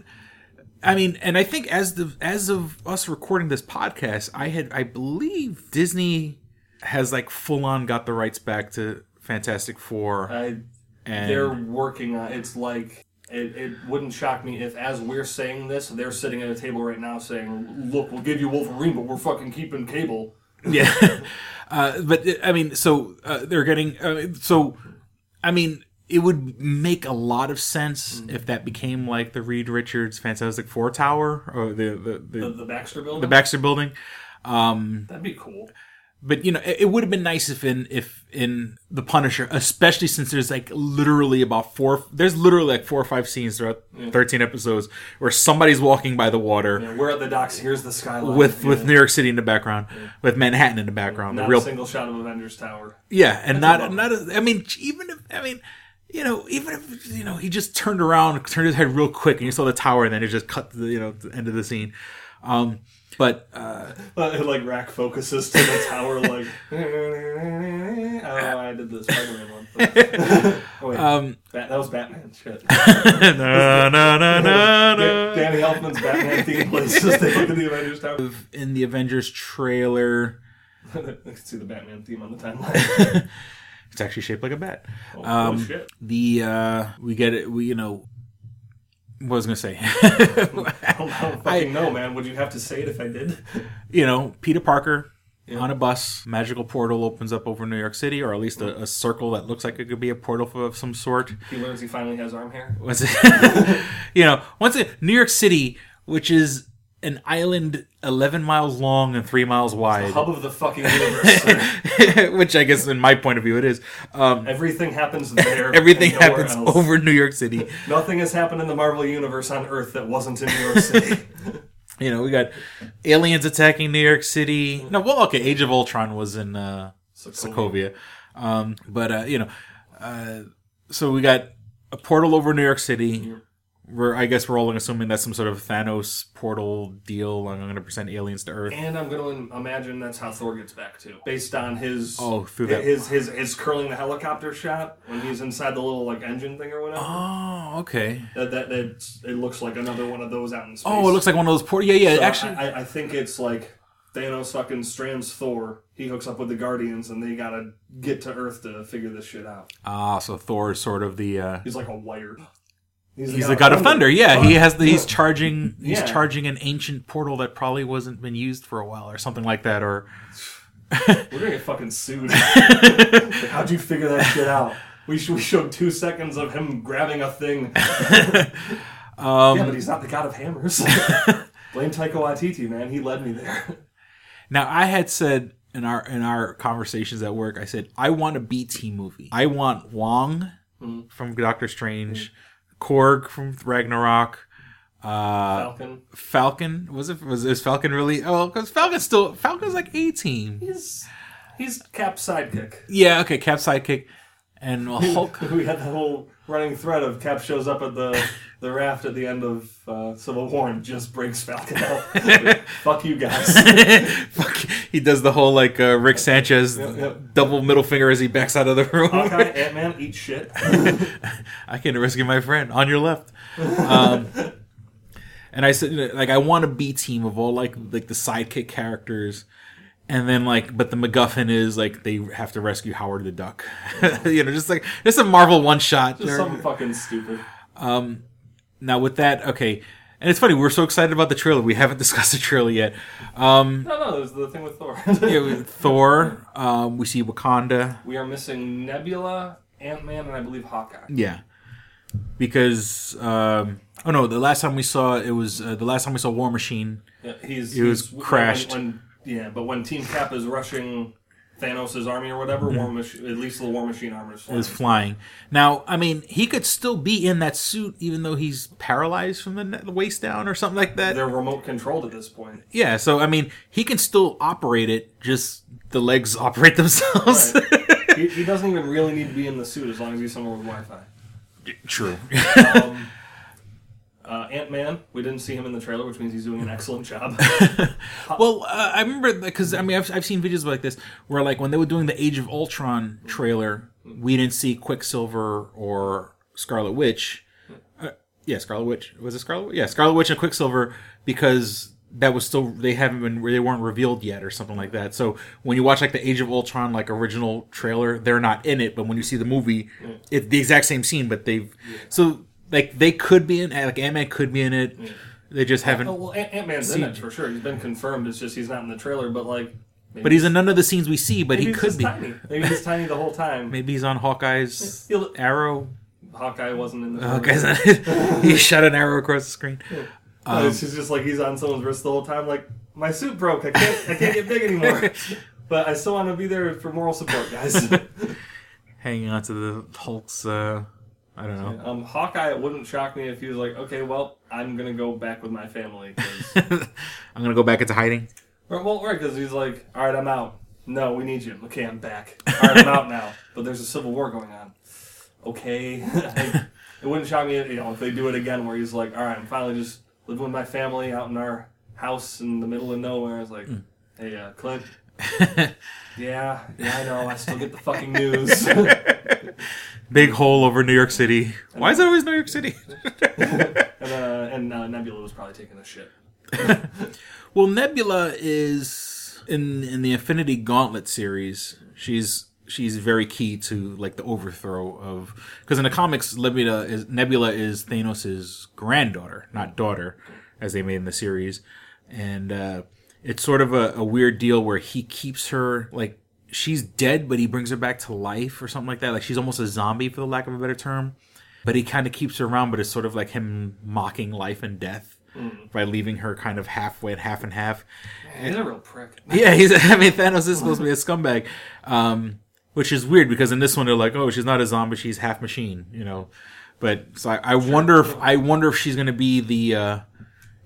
I mean, and I think as the as of us recording this podcast, I had I believe Disney has like full on got the rights back to Fantastic Four. I, and they're working on. It's like it, it wouldn't shock me if, as we're saying this, they're sitting at a table right now saying, "Look, we'll give you Wolverine, but we're fucking keeping Cable." yeah, uh, but I mean, so uh, they're getting uh, so. I mean, it would make a lot of sense if that became like the Reed Richards Fantastic Four Tower or the the the, The, the Baxter Building. the Baxter Building. Um, That'd be cool. But you know, it, it would have been nice if in if in the Punisher, especially since there's like literally about four, there's literally like four or five scenes throughout Yeah. 13 episodes where somebody's walking by the water Yeah, we're at the docks. Here's the skyline. with Yeah. with New York City in the background, with Manhattan in the background, Not the real a single shot of Avengers Tower. yeah, and That's not not. A, I mean, even if I mean, you know, even if you know he just turned around, turned his head real quick, and you saw the tower, and then it just cut to the you know the end of the scene. Um, but uh, it, like rack focuses to the tower, like. oh, I did the Spider-Man one. oh, wait, Um, Bat- that was Batman. Shit. No, no, no, no, no. Danny Elfman's Batman theme plays as they look at the Avengers Tower. in the Avengers trailer, I can see the Batman theme on the timeline. it's actually shaped like a bat. Oh, Um, shit. the uh, we get it. We you know. What was I gonna say? I don't, I don't fucking know, man. Would you have to say it if I did? you know, Peter Parker Yeah. on a bus, magical portal opens up over New York City, or at least a, a circle that looks like it could be a portal of some sort. He learns he finally has arm hair. Was it? you know, once it, New York City, which is an island 11 miles long and 3 miles wide. Hub of the fucking universe. which I guess in my point of view it is. Um, Everything happens there. everything happens else. over New York City. Nothing has happened in the Marvel universe on Earth that wasn't in New York City. You know, we got aliens attacking New York City. No, well, okay, Age of Ultron was in uh, Sokovia. Um, but, uh, you know, uh, so we got a portal over New York City. We're, I guess we're all assuming that's some sort of Thanos portal deal. I'm going to present aliens to Earth. and I'm going to imagine that's how Thor gets back too, based on his Oh, through that- his his his curling the helicopter shot when he's inside the little like engine thing or whatever. Oh, okay. That that that's, it looks like another one of those out in space. Oh, it looks like one of those portal. Yeah, yeah. So actually, I, I- I think it's like Thanos fucking strands Thor. He hooks up with the Guardians, and they gotta get to Earth to figure this shit out. ah, so Thor is sort of the. Uh, He's like a wire. He's, the god of thunder. Yeah, he has the. He's charging. He's Yeah. charging an ancient portal that probably wasn't been used for a while, or something like that. Or We're gonna get fucking sued. Like, how'd you figure that shit out? We, sh- we showed two seconds of him grabbing a thing. Um, yeah, but he's not the god of hammers. Blame Taika Waititi, man. He led me there. now, I had said in our in our conversations at work, I said I want a B team movie. I want Wong Mhm. from Doctor Strange, Korg from Ragnarok. Uh, Falcon. Falcon was it? Was is Falcon really? Oh, because Falcon's still Falcon's like A team. He's he's Cap's sidekick. Yeah, okay, Cap sidekick, and Hulk. we had the whole running thread of Cap shows up at the the raft at the end of uh, Civil War and just breaks Falcon out. Like, Fuck you guys. Fuck, he does the whole like uh, Rick Sanchez Yep, yep. double middle finger as he backs out of the room. Hawkeye, Ant Man, eat shit. I can rescue my friend on your left. Um, and I said, like, I want a B team of all like like the sidekick characters, and then like, but the MacGuffin is like they have to rescue Howard the Duck. you know, just like just a Marvel one shot. Just something fucking stupid. Um, now with that, okay, and it's funny we're so excited about the trailer. We haven't discussed the trailer yet. Um, No, no, it was the thing with Thor. yeah, with Thor. Um, we see Wakanda. we are missing Nebula, Ant Man, and I believe Hawkeye. Yeah, because um, oh no, the last time we saw it was uh, the last time we saw War Machine. Yeah, he's it was he's- crashed. When, when- yeah, but when Team Cap is rushing Thanos' army or whatever, War Machine, at least the War Machine armor is flying. was flying. Now, I mean, he could still be in that suit even though he's paralyzed from the, ne- the waist down or something like that. They're remote controlled at this point. Yeah, so I mean, he can still operate it. Just the legs operate themselves. he, he doesn't even really need to be in the suit as long as he's somewhere with Wi-Fi. True. um, uh, Ant Man, we didn't see him in the trailer, which means he's doing an excellent job. well, uh, I remember because I mean I've, I've seen videos like this where like when they were doing the Age of Ultron trailer, we didn't see Quicksilver or Scarlet Witch. Uh, yeah, Scarlet Witch was it Scarlet? Witch? Yeah, Scarlet Witch and Quicksilver because that was still they haven't been they weren't revealed yet or something like that. So when you watch like the Age of Ultron like original trailer, they're not in it, but when you see the movie, it's the exact same scene, but they've so like they could be in like Ant Man could be in it. They just haven't. Oh, well, Ant Man's in it for sure. He's been confirmed. It's just he's not in the trailer, but like. But he's in none of the scenes we see, but he could be. Tiny. Maybe he's tiny the whole time. Maybe he's on Hawkeye's He'll- arrow. Hawkeye wasn't in the. Hawkeye's on he shot an arrow across the screen. No, Um, it's just like he's on someone's wrist the whole time. Like my suit broke. I can't. I can't get big anymore. but I still want to be there for moral support, guys. Hanging on to the Hulk's. Uh, I don't know. um, Hawkeye, it wouldn't shock me if he was like, okay, well, I'm gonna go back with my family. 'cause- I'm gonna go back into hiding. Or- well, right, because he's like, all right, I'm out. No, we need you. Okay, I'm back. All right, I'm out now. But there's a civil war going on. Okay. it wouldn't shock me, you know, if they do it again, where he's like, all right, I'm finally just living with my family out in our house in the middle of nowhere. It's like, hey, uh, Clint. yeah, yeah, I know. I still get the fucking news. Big hole over New York City. Why is it always New York City? and uh, and uh, Nebula was probably taking a shit. Well, Nebula is in in the Infinity Gauntlet series. She's she's very key to like the overthrow of because in the comics, Nebula is Nebula is Thanos' granddaughter, not daughter, as they made in the series, and uh, it's sort of a, a weird deal where he keeps her like she's dead, but he brings her back to life or something like that. Like she's almost a zombie, for the lack of a better term. But he kind of keeps her around, but it's sort of like him mocking life and death Mm. by leaving her kind of halfway, and half and half. He's a real prick. Yeah, he's. I mean, Thanos is supposed to be a scumbag, um, which is weird because in this one they're like, oh, she's not a zombie, she's half machine, you know. But so I, I wonder if I wonder if she's going to be the uh,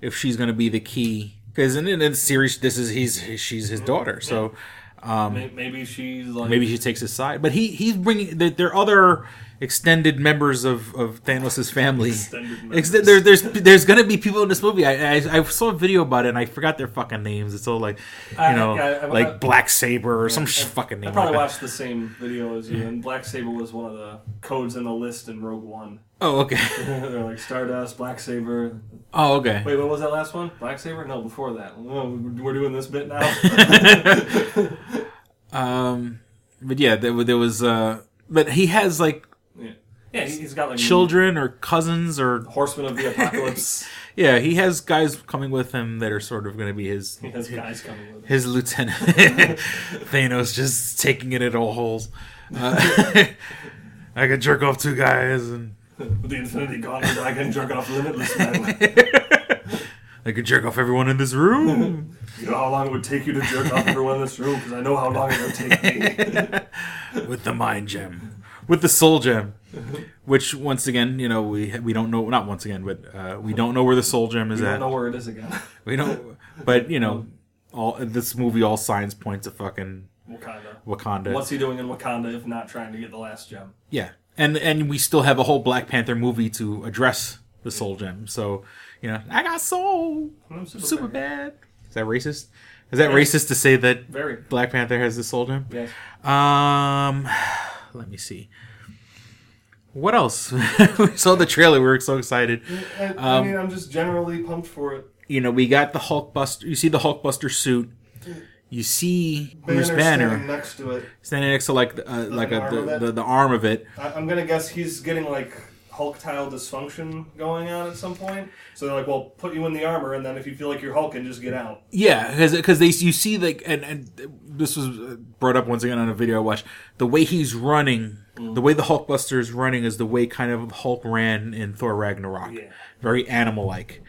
if she's going to be the key because in, in the series this is he's she's his daughter, so. Um, Maybe she's like maybe she takes his side, but he he's bringing there, there are other extended members of of Thanos' family. Extended Ex- there, there's there's gonna be people in this movie. I, I I saw a video about it and I forgot their fucking names. It's all like you I- know I- I- like Black Saber or some I- fucking name. I probably like watched the same video as you, and Black Saber was one of the codes in the list in Rogue One. Oh, okay. They're like Stardust, Black Saber. Oh, okay. Wait, what was that last one? Black Saber? No, before that. We're doing this bit now. Um, but yeah, there, there was uh, but he has like yeah, yeah, he- he's got like children or cousins or Horsemen of the Apocalypse. yeah, he has guys coming with him that are sort of going to be his. He has guys coming with him. His lieutenant, Thanos, just taking it at all holes. Uh, I could jerk off two guys, and With the Infinity Gauntlet, I can jerk off limitless men. I could jerk off everyone in this room. You know how long it would take you to jerk off everyone in this room? Because I know how long it would take me. with the mind gem, with the soul gem, which once again, you know, we we don't know. Not once again, but uh, we don't know where the soul gem is at. We at. don't know where it is again. We don't. But you know, all this movie, all signs point to fucking Wakanda. Wakanda. What's he doing in Wakanda if not trying to get the last gem? Yeah, and and we still have a whole Black Panther movie to address the soul gem. So you know, I got soul, I'm super super, bad. bad. Is that racist? Is that racist to say that Very. Black Panther has the soul gem? Yes. Um, let me see. What else? we saw the trailer. We were so excited. I, I Um, mean, I'm just generally pumped for it. you know, we got the Hulkbuster. You see the Hulkbuster suit. You see Bruce Banner Banner standing next to it. standing next to like uh, like a, arm the, the the arm of it. I, I'm gonna guess he's getting like Hulk tile dysfunction going on at some point. So they're like, "Well, put you in the armor, and then if you feel like you're hulking, just get out." Yeah, because they you see like and and this was brought up once again on a video I watched. The way he's running, the way the Hulkbuster is running is the way kind of Hulk ran in Thor Ragnarok. Yeah. Very animal like.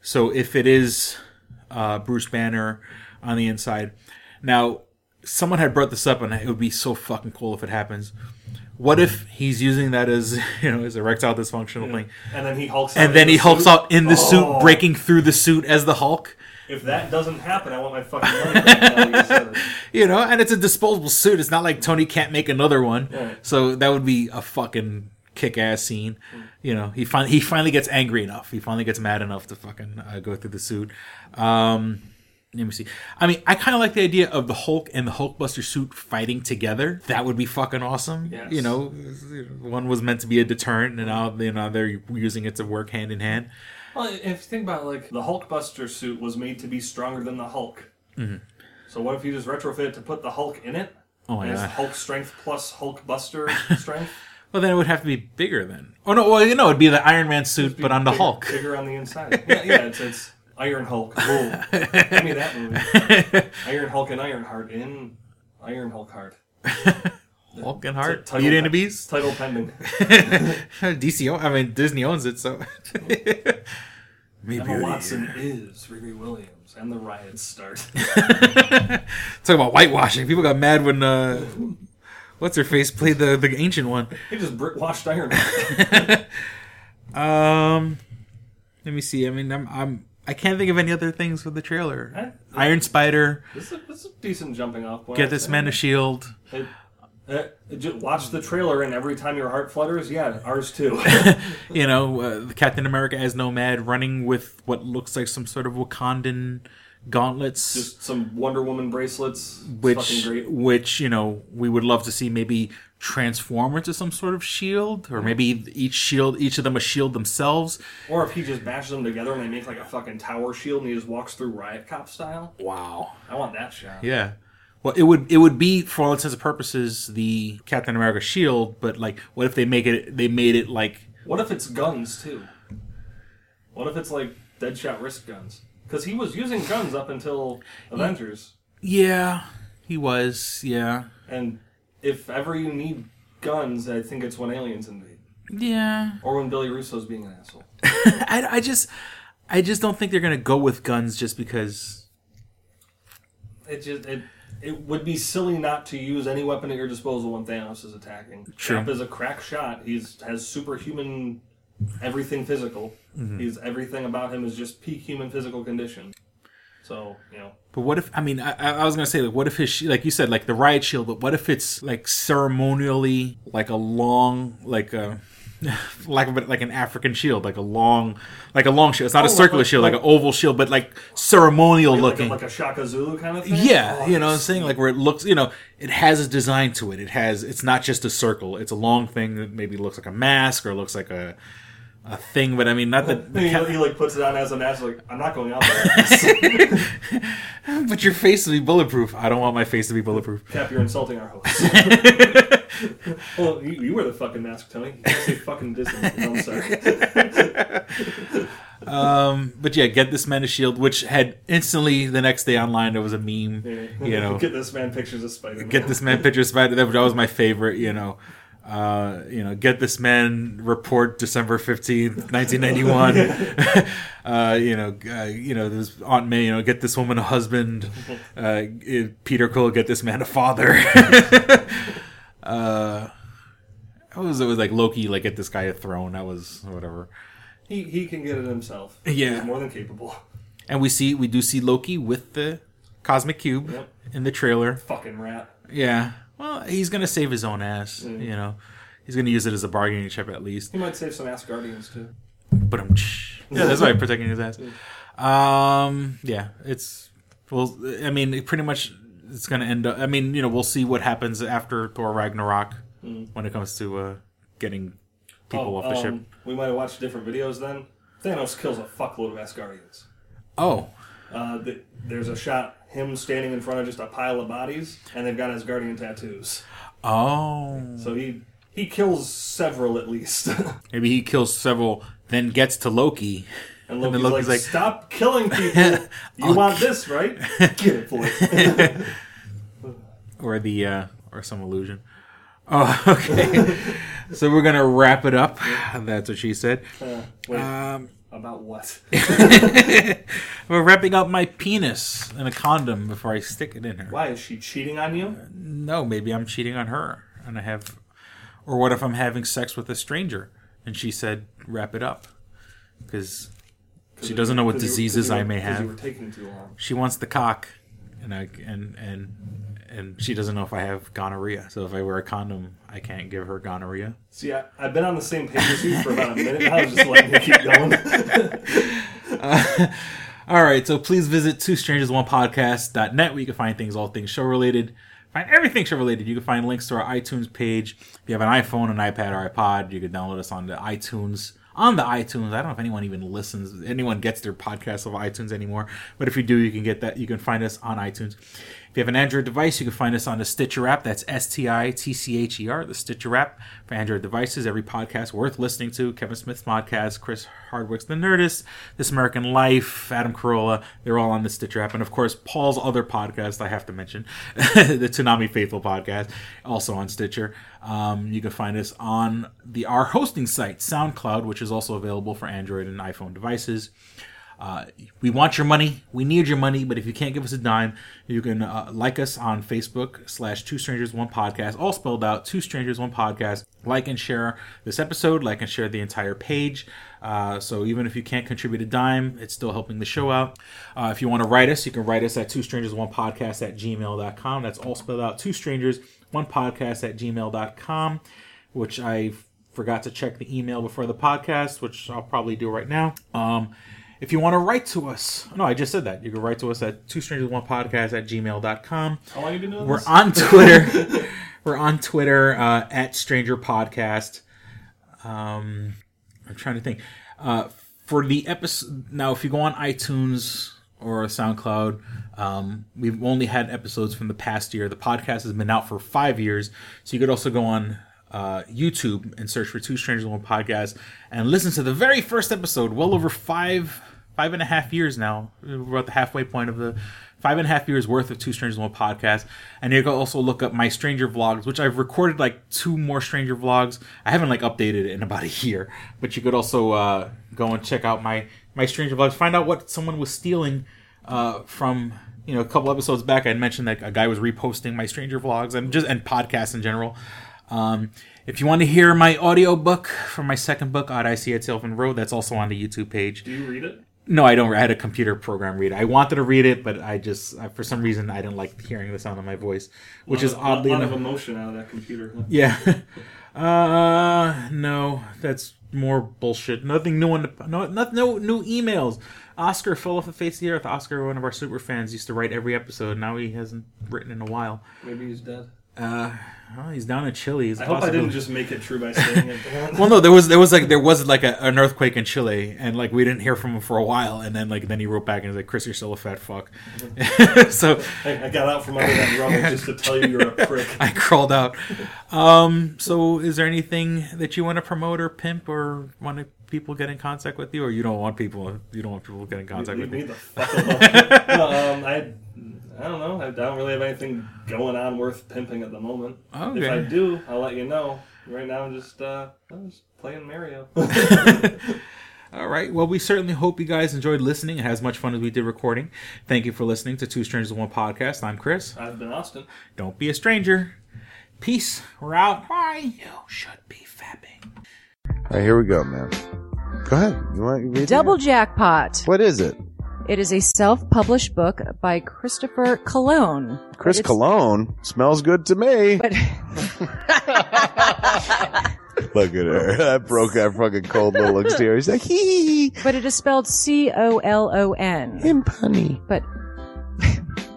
So if it is uh, Bruce Banner on the inside, now someone had brought this up, and it would be so fucking cool if it happens. What if he's using that as you know as a erectile dysfunctional thing, And then he hulks out and then in he the hulks suit? out in the Oh. suit, breaking through the suit as the Hulk? If that doesn't happen, I want my fucking money back. you you know, and it's a disposable suit. It's not like Tony can't make another one. Right. So that would be a fucking kick-ass scene. You know, he finally he finally gets angry enough. He finally gets mad enough to fucking uh, go through the suit. Um, let me see. I mean, I kind of like the idea of the Hulk and the Hulkbuster suit fighting together. That would be fucking awesome. Yes. You know, one was meant to be a deterrent, and now you know they're using it to work hand in hand. Well, if you think about it, like the Hulkbuster suit was made to be stronger than the Hulk. Mhm. So what if you just retrofit it to put the Hulk in it? Oh my God. Hulk strength plus Hulkbuster strength. Well, then it would have to be bigger then. Oh no, well you know it'd be the Iron Man suit, but on the bigger, Hulk. Bigger on the inside. Yeah, yeah. It's, it's Iron Hulk. Whoa. Give me that movie. Iron Hulk and Ironheart in Iron Hulk Heart. Hulk and Heart, Title Beauty and the Beast. Title pending. DC, I mean Disney owns it, so Maybe Emma Watson is Riri Williams, and the riots start. Talk about whitewashing. People got mad when uh, what's her face played the the ancient one. he just Brit washed Iron Man. Um, let me see. I mean, I'm I'm I can't think of any other things for the trailer. Iron Spider. This is, a, this is a decent jumping off point. Get this man a shield. It, ju- watch the trailer, and every time your heart flutters, yeah, ours too. you know, uh, Captain America as Nomad running with what looks like some sort of Wakandan gauntlets. Just some Wonder Woman bracelets. Which great. which you know we would love to see maybe transform into some sort of shield or maybe each shield each of them a shield themselves Or if he just bashes them together and they make like a fucking tower shield, and he just walks through Riot Cop style. Wow, I want that shot. yeah well it would it would be for all intents and purposes the captain america shield but like what if they make it they made it like What if it's guns too? What if it's like Deadshot wrist guns? Because he was using guns up until Avengers, yeah he was yeah and if ever you need guns, I think it's when aliens invade, yeah or when Billy Russo's being an asshole. I, I just i just don't think they're gonna go with guns just because It just it it would be silly not to use any weapon at your disposal when Thanos is attacking. True. Cap is a crack shot. He's has superhuman everything physical. Mhm. He's everything about him is just peak human physical condition. So you know, But what if? I mean, I, I was gonna say, like, what if his, like you said, like the riot shield. But what if it's like ceremonially, like a long, like a, like a, like an African shield, like a long, like a long shield. It's not a Oh, circular like- shield, like, like- an oval shield, but like ceremonial like, looking. like a, like a Shaka Zulu kind of thing. yeah, Oh, you know what I'm saying? Like where it looks, you know, it has a design to it. It has, it's not just a circle. It's a long thing that maybe looks like a mask or looks like a, a thing. But I mean, not that. he, he like puts it on as a mask. Like I'm not going out there. but your face to be bulletproof. I don't want my face to be bulletproof. Cap, you're insulting our host. well, you, you wear the fucking mask, Tony. You can't say fucking Disney. I'm sorry. um, but yeah, get this man a shield, which had instantly the next day online there was a meme. Yeah. You know, get this man pictures of Spider get this man pictures of Spider. That that was my favorite. You know, uh, you know, get this man report December fifteenth, nineteen ninety one. uh, you know, uh, you know, there's Aunt May. You know, get this woman a husband. Uh, Peter Quill, get this man a father. uh, it was it was like Loki, like get this guy a throne. That was whatever. He he can get it himself. Yeah. He's more than capable. And we see we do see Loki with the cosmic cube Yep. in the trailer. Fucking rat. Yeah. Well, he's gonna save his own ass. Mm. You know, he's gonna use it as a bargaining chip at least. He might save some Asgardians too. But I'm. Yeah, that's why I'm protecting his ass. Um. Yeah. It's. Well, I mean, it pretty much it's gonna end up. I mean, you know, we'll see what happens after Thor Ragnarok Mm. when it comes to uh, getting people Oh, off the ship. um, We might have watched different videos then. Thanos kills a fuckload of Asgardians. Oh. Uh, th- there's a shot him standing in front of just a pile of bodies, and they've got Asgardian tattoos. Oh. So he he kills several at least. Maybe he kills several, then gets to Loki. And then Loki's like, "Stop killing people! You want this, right? Get it, for boy." or the uh, or some illusion. Oh, okay. so we're gonna wrap it up. That's what she said. Uh, wait, Um, about what? we're wrapping up my penis in a condom before I stick it in her. Why is she cheating on you? No, maybe I'm cheating on her, and I have. Or what if I'm having sex with a stranger and she said, "Wrap it up," because she doesn't know what diseases I may have. You were taking too long. She wants the cock, and I and and and she doesn't know if I have gonorrhea. So if I wear a condom, I can't give her gonorrhea. See, I, I've been on the same page as you for about a minute. I was just letting you keep going. Uh, all right, so please visit two strangers one podcast.net where you can find things, all things show related. Find everything show related. You can find links to our iTunes page. If you have an iPhone, an iPad, or iPod, you can download us on the iTunes. On the iTunes, I don't know if anyone even listens, anyone gets their podcasts of iTunes anymore. But if you do, you can get that. You can find us on iTunes. You have an Android device, you can find us on the Stitcher app. That's S T I T C H E R, the Stitcher app for Android devices. Every podcast worth listening to. Kevin Smith's podcast, Chris Hardwick's The Nerdist, This American Life, Adam Carolla. They're all on the Stitcher app. And of course, Paul's other podcast, I have to mention, the Tsunami Faithful podcast, also on Stitcher. Um, you can find us on the our hosting site, SoundCloud, which is also available for Android and iPhone devices. Uh, we want your money. We need your money. But if you can't give us a dime, you can uh, like us on Facebook slash Two Strangers One Podcast, all spelled out. Two Strangers One Podcast. Like and share this episode. Like and share the entire page. Uh, so even if you can't contribute a dime, it's still helping the show out. Uh, if you want to write us, you can write us at Two Strangers One Podcast at gmail.com. That's all spelled out. Two Strangers One Podcast at gmail.com. Which I forgot to check the email before the podcast, which I'll probably do right now. Um, if you want to write to us, no, I just said that. You can write to us at two strangers one podcast at gmail.com. How long you been doing We're this? on Twitter. We're on Twitter uh, at Stranger Podcast. Um, I'm trying to think. Uh, for the episode, now if you go on iTunes or SoundCloud, um, we've only had episodes from the past year. The podcast has been out for five years, so you could also go on uh, YouTube and search for Two Strangers One Podcast and listen to the very first episode. Well over five, five and a half years now. We're at the halfway point of the five and a half years worth of Two Strangers One Podcast. And you can also look up my Stranger vlogs, which I've recorded like two more Stranger vlogs. I haven't like updated it in about a year, but you could also uh, go and check out my my Stranger vlogs. Find out what someone was stealing uh, from you know a couple episodes back. I mentioned that a guy was reposting my Stranger vlogs and just and podcasts in general. Um, if you want to hear my audio book from my second book, Odd I See It Sylvan Road, that's also on the YouTube page. Do you read it? No, I don't. I had a computer program read it. I wanted to read it, but I just, I, for some reason, I didn't like hearing the sound of my voice, which is of- oddly lot enough. of emotion out of that computer. huh? Yeah. uh, no, that's more bullshit. Nothing new on the, no, not, no new emails. Oscar fell off the face of the earth. Oscar, one of our super fans, used to write every episode. Now he hasn't written in a while. Maybe he's dead. Uh, well, he's down in Chile. It's I hope I didn't just make it true by saying it. well, no, there was there was like there was like a, an earthquake in Chile, and like we didn't hear from him for a while, and then like then he wrote back and was like, "Chris, you're still a fat fuck." so I, I got out from under that rubble just to tell you you're a prick. I crawled out. Um, so is there anything that you want to promote or pimp or want to, people get in contact with you, or you don't want people you don't want people to get in contact Leave with me the fuck alone. no, um, I, I don't know. I don't really have anything going on worth pimping at the moment. Okay. If I do, I'll let you know. Right now, I'm just, uh, I'm just playing Mario. All right. Well, we certainly hope you guys enjoyed listening and had as much fun as we did recording. Thank you for listening to Two Strangers in One podcast. I'm Chris. I've been Austin. Don't be a stranger. Peace. We're out. Bye. You should be fapping. All right, here we go, man. Go ahead. You want to read it? Double Jackpot. What is it? It is a self-published book by Christopher Cologne. Chris Cologne smells good to me. Look at her. That broke that fucking cold little exterior. He's like, hee. But it is spelled C O L O N. Him punny. But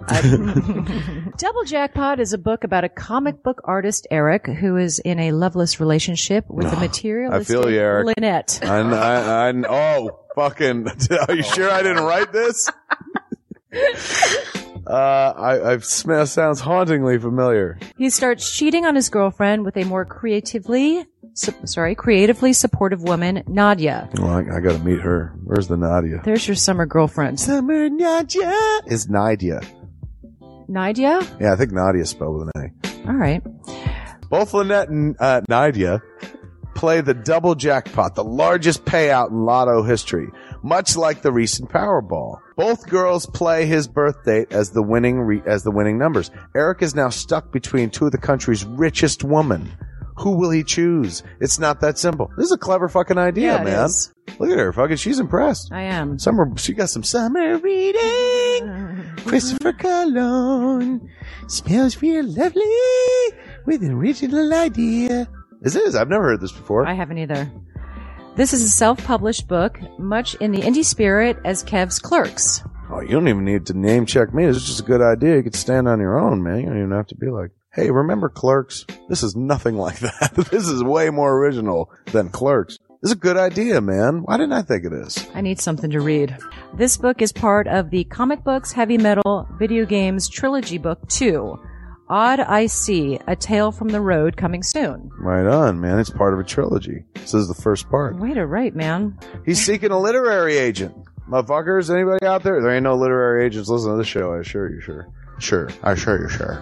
Double Jackpot is a book about a comic book artist, Eric, who is in a loveless relationship with a I materialistic feel you, Eric. Lynette. I, I, I, oh, fucking. Are you sure I didn't write this? Uh, I, I've smell sounds hauntingly familiar. He starts cheating on his girlfriend with a more creatively, su- sorry, creatively supportive woman, Nadia. Well, I, I gotta meet her. Where's the Nadia? There's your summer girlfriend. Summer Nadia is Nadia. Nadia? Yeah, I think Nadia spelled with an A. All right. Both Lynette and uh, Nadia play the double jackpot, the largest payout in lotto history, much like the recent Powerball. Both girls play his birth date as the winning re- as the winning numbers. Eric is now stuck between two of the country's richest women. Who will he choose? It's not that simple. This is a clever fucking idea, Yeah, it man. is. Look at her, fucking. She's impressed. I am. Summer, she got some summer reading. Christopher Cologne smells real lovely with an original idea. This is. I've never heard this before. I haven't either. This is a self-published book, much in the indie spirit as Kev's Clerks. Oh, you don't even need to name check me. This is just a good idea. You could stand on your own, man. You don't even have to be like, hey, remember Clerks? This is nothing like that. this is way more original than Clerks. This is a good idea, man. Why didn't I think of this? I need something to read. This book is part of the comic books, heavy metal, video games trilogy book 2. Odd I See, A Tale from the Road coming soon. Right on, man. It's part of a trilogy. This is the first part. Way to write, man. He's seeking a literary agent. Motherfuckers, anybody out there? There ain't no literary agents listening to this show, I assure you, sure. Sure. I assure you, sure.